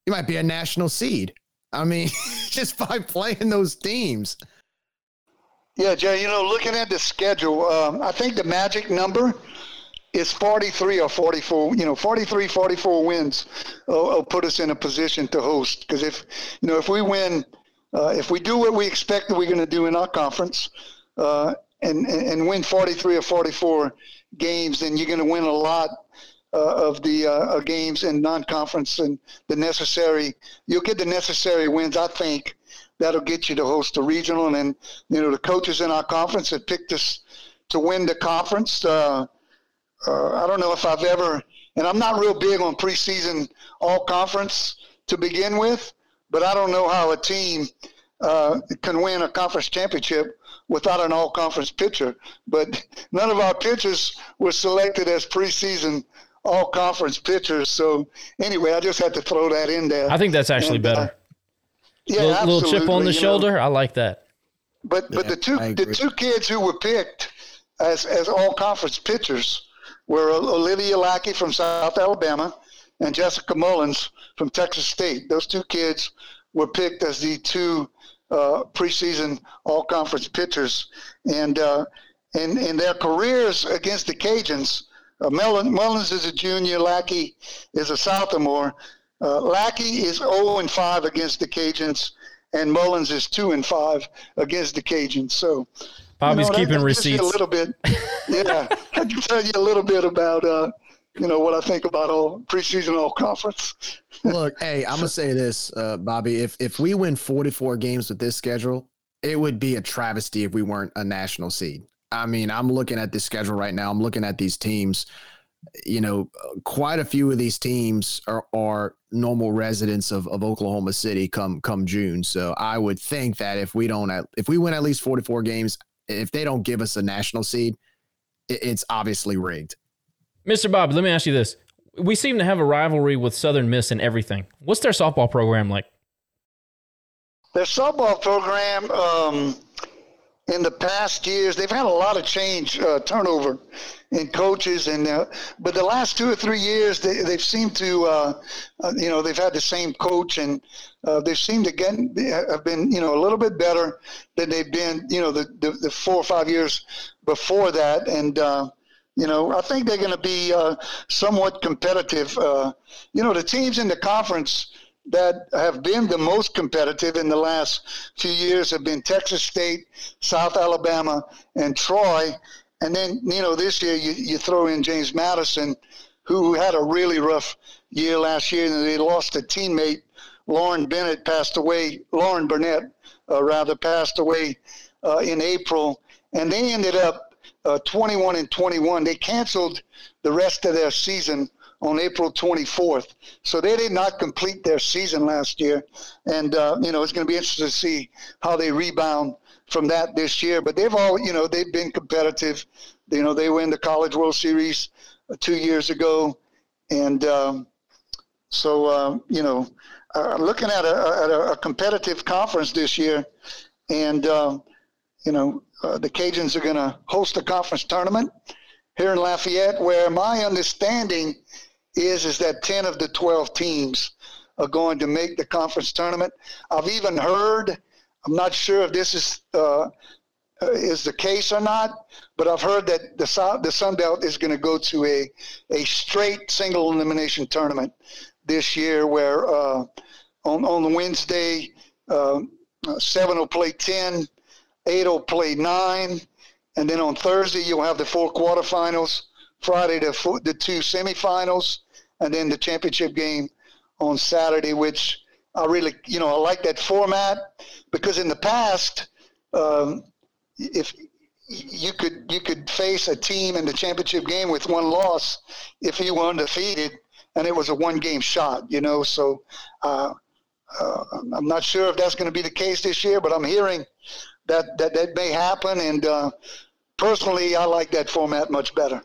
you might be a national seed. I mean, just by playing those teams. Yeah, Jay, you know, looking at the schedule, um, I think the magic number is 43 or 44. You know, 43, 44 wins will, will put us in a position to host. Because if, you know, if we win, uh, if we do what we expect that we're going to do in our conference uh, and, and, win 43 or 44 games, then you're going to win a lot uh, of the uh, uh, games in non-conference and the necessary. You'll get the necessary wins, I think. That'll get you to host a regional, and then you know the coaches in our conference have picked us to win the conference. Uh, uh, I don't know if I've ever, and I'm not real big on preseason all conference to begin with, but I don't know how a team uh, can win a conference championship without an all conference pitcher. But none of our pitchers were selected as preseason all conference pitchers. So anyway, I just had to throw that in there. I think that's actually And, uh, better. yeah, little, little chip on the you know. shoulder. I like that. But but the two the two kids who were picked as as all conference pitchers were Olivia Lackey from South Alabama and Jessica Mullins from Texas State. Those two kids were picked as the two uh, preseason all conference pitchers, and uh, their careers against the Cajuns, uh, Mullins, Mullins is a junior, Lackey is a sophomore. Uh, Lackey is 0 and 5 against the Cajuns, and Mullins is 2 and 5 against the Cajuns. So, Bobby's you know, keeping that receipts. A little bit, yeah. I can tell you a little bit about, uh, you know, what I think about all preseason all conference. Look, hey, I'm gonna say this, uh, Bobby. If if we win 44 games with this schedule, it would be a travesty if we weren't a national seed. I mean, I'm looking at this schedule right now. I'm looking at these teams. You know, uh, quite a few of these teams are, are normal residents of, of Oklahoma City come come June. So I would think that if we don't, at, if we win at least 44 games, if they don't give us a national seed, it's obviously rigged. Mr. Bob, let me ask you this. We seem to have a rivalry with Southern Miss and everything. What's their softball program like? Their softball program, um, in the past years, they've had a lot of change, uh, turnover in coaches, and uh, but the last two or three years, they, they've seemed to, uh, uh, you know, they've had the same coach, and uh, they seem to get have been, you know, a little bit better than they've been, you know, the the, the four or five years before that, and. Uh, you know, I think they're going to be uh, somewhat competitive. You know, the teams in the conference that have been the most competitive in the last few years have been Texas State, South Alabama, and Troy. And then, you know, this year you, you throw in James Madison, who had a really rough year last year, and they lost a teammate. Lauren Bennett passed away, Lauren Bernett, uh, rather, passed away uh, in April. And they ended up uh, 21 and 21. They canceled the rest of their season on April 24th. So they did not complete their season last year. And, uh, you know, it's going to be interesting to see how they rebound from that this year. But they've all, you know, they've been competitive. You know, they win the College World Series uh, two years ago, and um, so uh, you know, uh, looking at a, at a, competitive conference this year, and um, you know, uh, the Cajuns are going to host a conference tournament here in Lafayette, where my understanding is is that ten of the twelve teams are going to make the conference tournament. I've even heard. I'm not sure if this is uh, uh is the case or not, but I've heard that the South, the Sun Belt is going to go to a a straight single elimination tournament this year, where uh, on on Wednesday uh, seven will play ten, eight will play nine, and then on Thursday you'll have the four quarterfinals. Friday the four, the two semifinals, and then the championship game on Saturday, which I really, you know, I like that format because in the past, um, if you could you could face a team in the championship game with one loss if you were undefeated, and it was a one game shot, you know. So uh, uh, I'm not sure if that's going to be the case this year, but I'm hearing that that that may happen, and uh, personally, I like that format much better.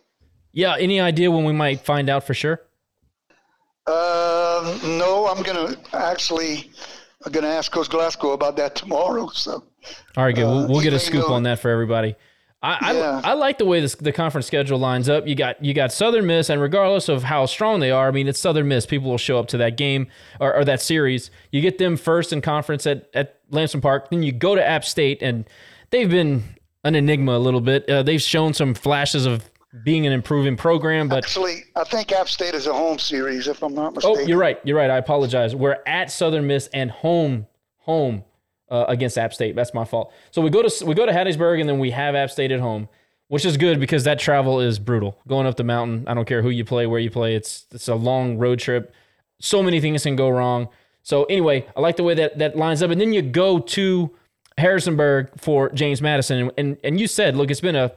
Yeah. Any idea when we might find out for sure? Uh, no, I'm gonna actually. I'm gonna ask Coach Glasgow about that tomorrow. So. All right, good. We'll, we'll get a scoop on that for everybody. I, yeah. I, I, like the way this, the conference schedule lines up. You got you got Southern Miss, and regardless of how strong they are, I mean, it's Southern Miss. People will show up to that game or, or that series. You get them first in conference at at Lamson Park. Then you go to App State, and they've been an enigma a little bit. Uh, they've shown some flashes of being an improving program. But actually, I think App State is a home series, if I'm not oh, mistaken. Oh, you're right. You're right. I apologize. We're at Southern Miss and home home uh, against App State. That's my fault. So we go to we go to Hattiesburg and then we have App State at home, which is good because that travel is brutal. Going up the mountain, I don't care who you play, where you play. It's it's a long road trip. So many things can go wrong. So anyway, I like the way that that lines up. And then you go to Harrisonburg for James Madison, and and, and you said, look, it's been a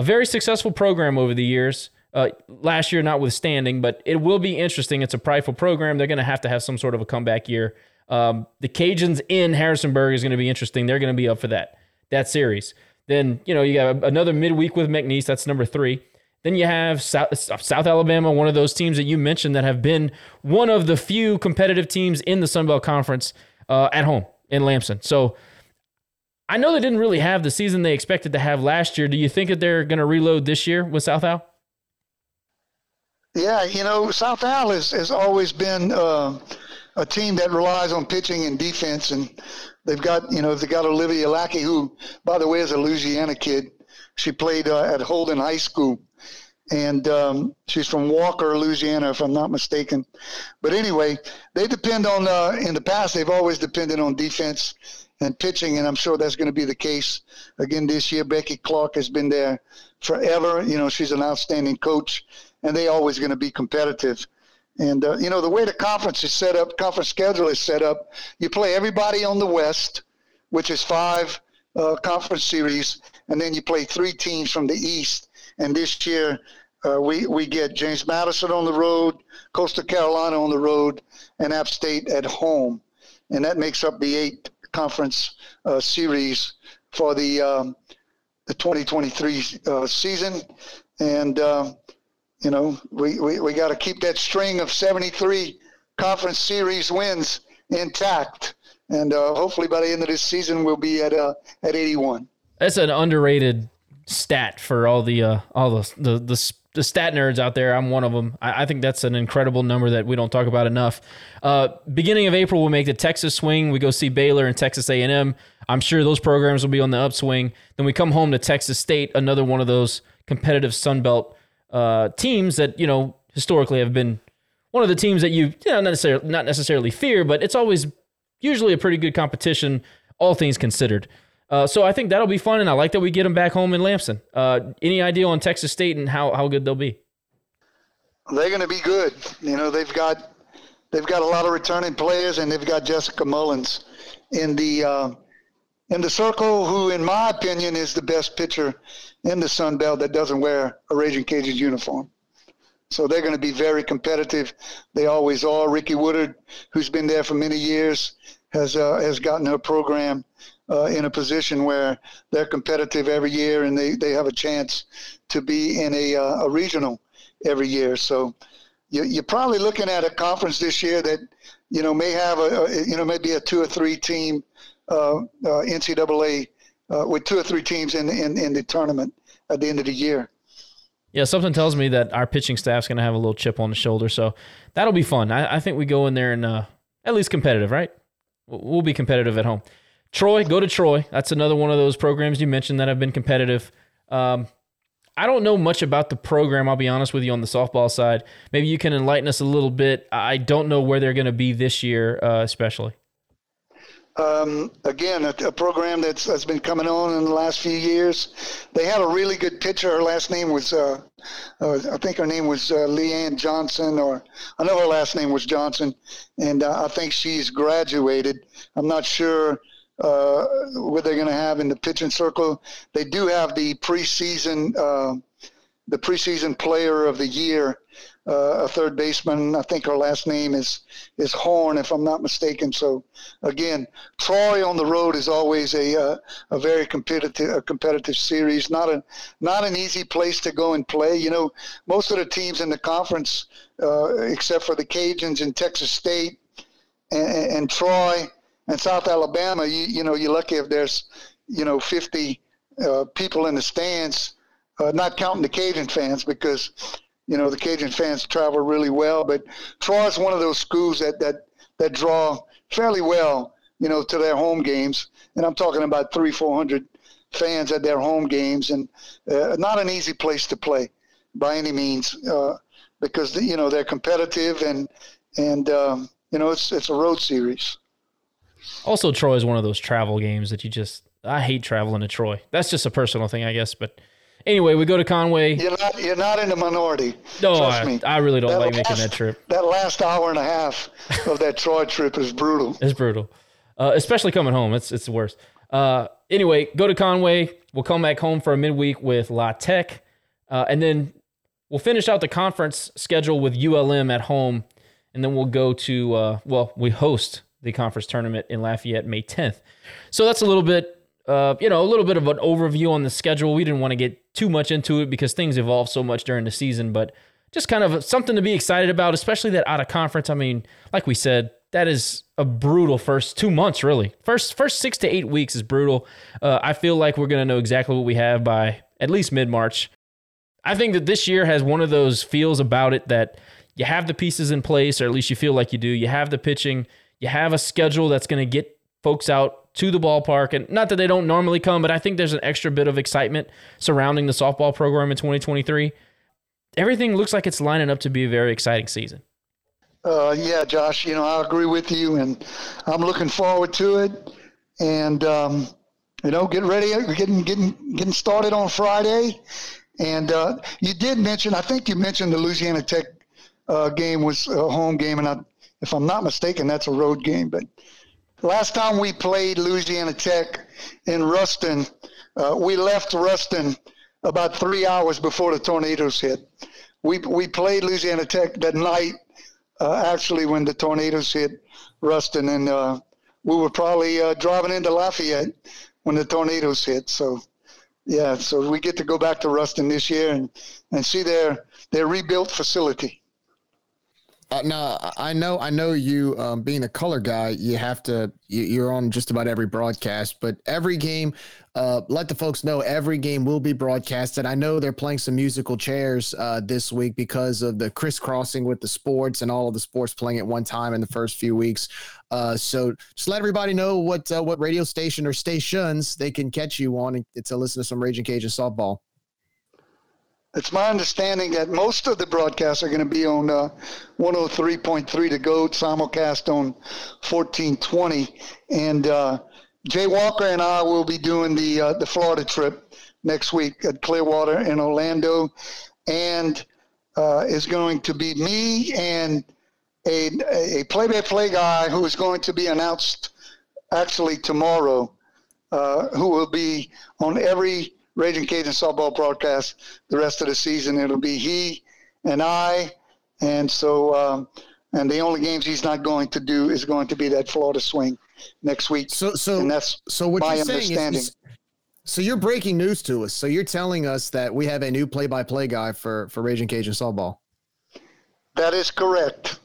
a very successful program over the years. Uh, last year, notwithstanding, but it will be interesting. It's a prideful program. They're going to have to have some sort of a comeback year. Um, the Cajuns in Harrisonburg is going to be interesting. They're going to be up for that that series. Then you know you got another midweek with McNeese. That's number three. Then you have South, South Alabama, one of those teams that you mentioned that have been one of the few competitive teams in the Sun Belt Conference uh, at home in Lamson. So I know they didn't really have the season they expected to have last year. Do you think that they're going to reload this year with South Al? Yeah, you know, South Al has, has always been uh, a team that relies on pitching and defense, and they've got, you know, they got Olivia Lackey, who, by the way, is a Louisiana kid. She played uh, at Holden High School, and um, she's from Walker, Louisiana, if I'm not mistaken. But anyway, they depend on. Uh, in the past, they've always depended on defense and pitching, and I'm sure that's going to be the case again this year. Becky Clark has been there forever. You know, she's an outstanding coach, and they always going to be competitive. And uh, you know, the way the conference is set up, conference schedule is set up, you play everybody on the West, which is five uh, conference series, and then you play three teams from the East. And this year, uh, we we get James Madison on the road, Coastal Carolina on the road, and App State at home, and that makes up the eight conference uh, series for the um, the 2023 uh, season, and uh, you know we we, we got to keep that string of 73 conference series wins intact, and uh, hopefully by the end of this season we'll be at uh, at 81. That's an underrated stat for all the uh, all the the, the the stat nerds out there, I'm one of them. I, I, think that's an incredible number that we don't talk about enough. Uh, beginning of April, we'll make the Texas swing. We go see Baylor and Texas A&M. I'm sure those programs will be on the upswing. Then we come home to Texas State, another one of those competitive Sun Belt uh, teams that you know historically have been one of the teams that you, you know, necessarily not necessarily fear, but it's always usually a pretty good competition, all things considered. Uh, so I think that'll be fun, and I like that we get them back home in Lamson. Uh, any idea on Texas State and how, how good they'll be? They're going to be good. You know, they've got they've got a lot of returning players, and they've got Jessica Mullins in the uh, in the circle, who, in my opinion, is the best pitcher in the Sun Belt that doesn't wear a Raging Cajuns uniform. So they're going to be very competitive. They always are. Ricci Woodard, who's been there for many years, has uh, has gotten her program uh, in a position where they're competitive every year and they, they have a chance to be in a, uh, a regional every year. So you, you're probably looking at a conference this year that you know may have a, a you know maybe a two or three team uh, uh, NCAA uh, with two or three teams in, in in the tournament at the end of the year. Yeah, something tells me that our pitching staff's going to have a little chip on the shoulder, so that'll be fun. I, I think we go in there and at least competitive, right? We'll be competitive at home. Troy, go to Troy. That's another one of those programs you mentioned that have been competitive. Um, I don't know much about the program. I'll be honest with you on the softball side. Maybe you can enlighten us a little bit. I don't know where they're going to be this year, uh, especially. Um, again, a, a, program that's, that's been coming on in the last few years. They had a really good pitcher. Her last name was, uh, uh, I think her name was uh, Leanne Johnson, or I know her last name was Johnson, and uh, I think she's graduated. I'm not sure uh, what they're going to have in the pitching circle. They do have the preseason, uh, the preseason player of the year uh, a third baseman. I think her last name is is Horn, if I'm not mistaken. So again, Troy on the road is always a uh, a very competitive a competitive series. Not a not an easy place to go and play. You know, most of the teams in the conference, uh, except for the Cajuns and Texas State and, and Troy and South Alabama, you you know you're lucky if there's you know 50 uh, people in the stands. Uh, not counting the Cajun fans, because you know the Cajun fans travel really well. But Troy is one of those schools that that that draw fairly well, you know, to their home games, and I'm talking about three, four hundred fans at their home games, and uh, not an easy place to play by any means, uh, because you know they're competitive and and um, you know it's it's a road series. Also, Troy is one of those travel games that you just I hate traveling to Troy. That's just a personal thing, I guess, but Anyway, we go to Conway. You're not you're not in the minority. No, Trust I, me. I really don't that like last, making that trip. That last hour and a half of that Troy trip is brutal. It's brutal, uh, especially coming home. It's it's the worst. Uh, anyway, go to Conway. We'll come back home for a midweek with La Tech, uh, and then we'll finish out the conference schedule with ULM at home, and then we'll go to uh, well, we host the conference tournament in Lafayette May 10th. So that's a little bit uh, you know, a little bit of an overview on the schedule. We didn't want to get too much into it because things evolve so much during the season, but just kind of something to be excited about, especially that out of conference. I mean, like we said, that is a brutal first two months, really. First, first six to eight weeks is brutal. Uh, I feel like we're to know exactly what we have by at least mid March. I think that this year has one of those feels about it that you have the pieces in place, or at least you feel like you do. You have the pitching, you have a schedule that's to get folks out to the ballpark. And not that they don't normally come, but I think there's an extra bit of excitement surrounding the softball program in 2023. Everything looks like it's lining up to be a very exciting season. Uh, yeah, Josh, you know, I agree with you, and I'm looking forward to it. And, um, you know, get ready, getting, getting, getting started on Friday. And uh, you did mention, I think you mentioned the Louisiana Tech uh, game was a home game, and I, if I'm not mistaken, that's a road game. But Last time we played Louisiana Tech in Ruston, uh, we left Ruston about three hours before the tornadoes hit. We, we played Louisiana Tech that night, uh, actually, when the tornadoes hit Ruston, and uh, we were probably uh, driving into Lafayette when the tornadoes hit. So, yeah, so we get to go back to Ruston this year and, and see their, their rebuilt facility. Uh, I know, I know you. Um, being a color guy, you have to. You, are on just about every broadcast, but every game. Uh, let the folks know every game will be broadcasted. I know they're playing some musical chairs uh, this week because of the crisscrossing with the sports and all of the sports playing at one time in the first few weeks. Uh, so just let everybody know what uh, what radio station or stations they can catch you on to listen to some Raging Cajun softball. It's my understanding that most of the broadcasts are going to be on uh, 103.3 to go simulcast on 1420. And uh, Jay Walker and I will be doing the uh, the Florida trip next week at Clearwater in Orlando, and uh, is going to be me and a a play-by-play guy who is going to be announced actually tomorrow, uh, who will be on every Raging Cajun softball broadcast the rest of the season. It'll be he and I, and so um, and the only games he's not going to do is going to be that Florida swing next week. So so and that's so what my you're saying understanding. is, is so you're breaking news to us. So you're telling us that we have a new play-by-play guy for for Raging Cajun softball. that is correct.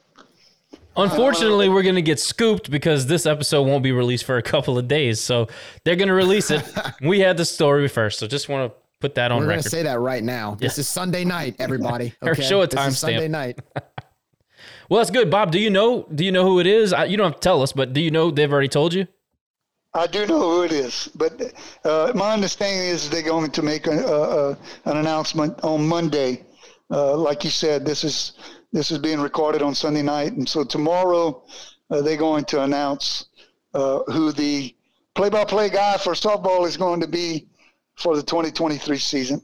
Unfortunately, we're going to get scooped because this episode won't be released for a couple of days. So they're going to release it. we had the story first. So just want to put that on We're going to say that right now. This is Sunday night, everybody. Or Okay? show a This is. Sunday night. well, that's good. Bob, do you know do you know who it is? I, you don't have to tell us, but do you know they've already told you? I do know who it is, but uh, my understanding is they're going to make a, a, a, an announcement on Monday. Uh, like you said, this is this is being recorded on Sunday night, and so tomorrow uh, they're going to announce uh, who the play-by-play guy for softball is going to be for the 2023 season.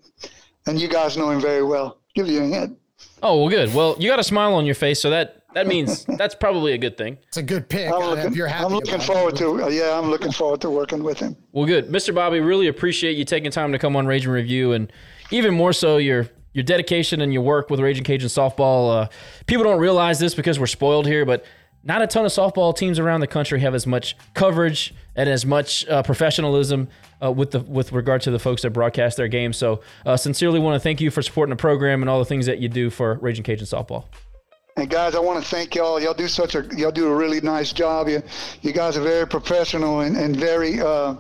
And you guys know him very well. Give you a hint. Oh, well, good. Well, you got a smile on your face, so that that means that's probably a good thing. It's a good pick. I'm Uh, looking, you're happy I'm looking about it. forward to. Uh, yeah, I'm looking forward to working with him. Well, good, Mr. Bobby. Really appreciate you taking time to come on Raging Review, and even more so your your dedication and your work with Raging Cajun softball. Uh, people don't realize this because we're spoiled here, but not a ton of softball teams around the country have as much coverage and as much uh, professionalism uh, with the with regard to the folks that broadcast their games. So, uh, sincerely want to thank you for supporting the program and all the things that you do for Raging Cajun softball. And guys, I want to thank y'all. Y'all do such a y'all do a really nice job. You you guys are very professional and, and very uh,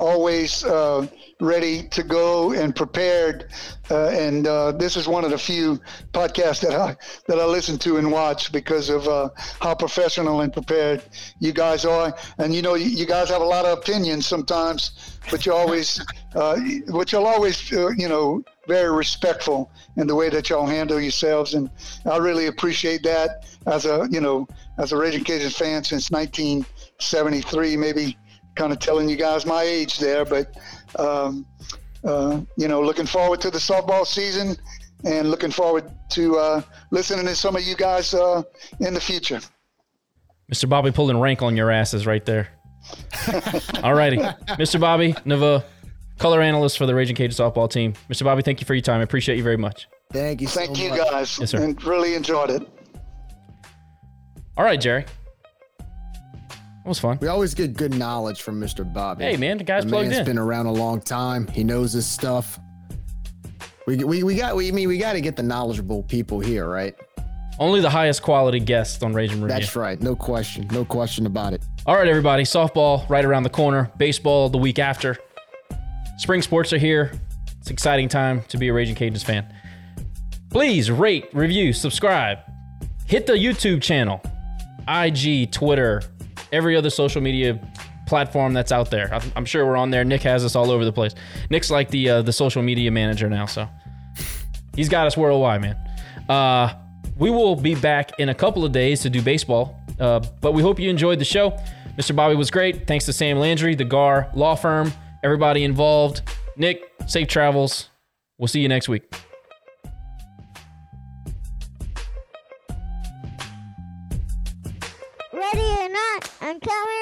always uh, ready to go and prepared. Uh, and uh, this is one of the few podcasts that I that I listen to and watch because of uh, how professional and prepared you guys are. And you know, you, you guys have a lot of opinions sometimes, but you always, uh, but you'll always, uh, you know, very respectful in the way that y'all handle yourselves. And I really appreciate that as a, you know, as a Raging Cajuns fan since 1973, maybe kind of telling you guys my age there, but, um, uh, you know, looking forward to the softball season and looking forward to uh, listening to some of you guys uh, in the future. Mr. Bobby pulling rank on your asses right there. All righty, Mr. Bobby Nava, color analyst for the Raging Cajun softball team. Mr. Bobby, thank you for your time. I appreciate you very much. Thank you. Thank you much. guys, Yes, sir. and really enjoyed it. All right, Gerry. That was fun. We always get good knowledge from Mr. Bobby. Hey, man, the guy's The plugged man's in. been around a long time. He knows his stuff. We, we, we got we I mean we got to get the knowledgeable people here, right? Only the highest quality guests on Raging Review. That's right. No question. No question about it. All right, everybody. Softball right around the corner. Baseball the week after. Spring sports are here. It's exciting time to be a Raging Cajuns fan. Please rate, review, subscribe. Hit the YouTube channel, IG, Twitter, every other social media platform that's out there. I'm, I'm sure we're on there. Nick has us all over the place. Nick's like the uh, the social media manager now, so he's got us worldwide, man. Uh, we will be back in a couple of days to do baseball, uh, but we hope you enjoyed the show. Mr. Bobby was great. Thanks to Sam Landry, the GAR law firm, everybody involved. Nick, safe travels. We'll see you next week. Ready or not, I'm coming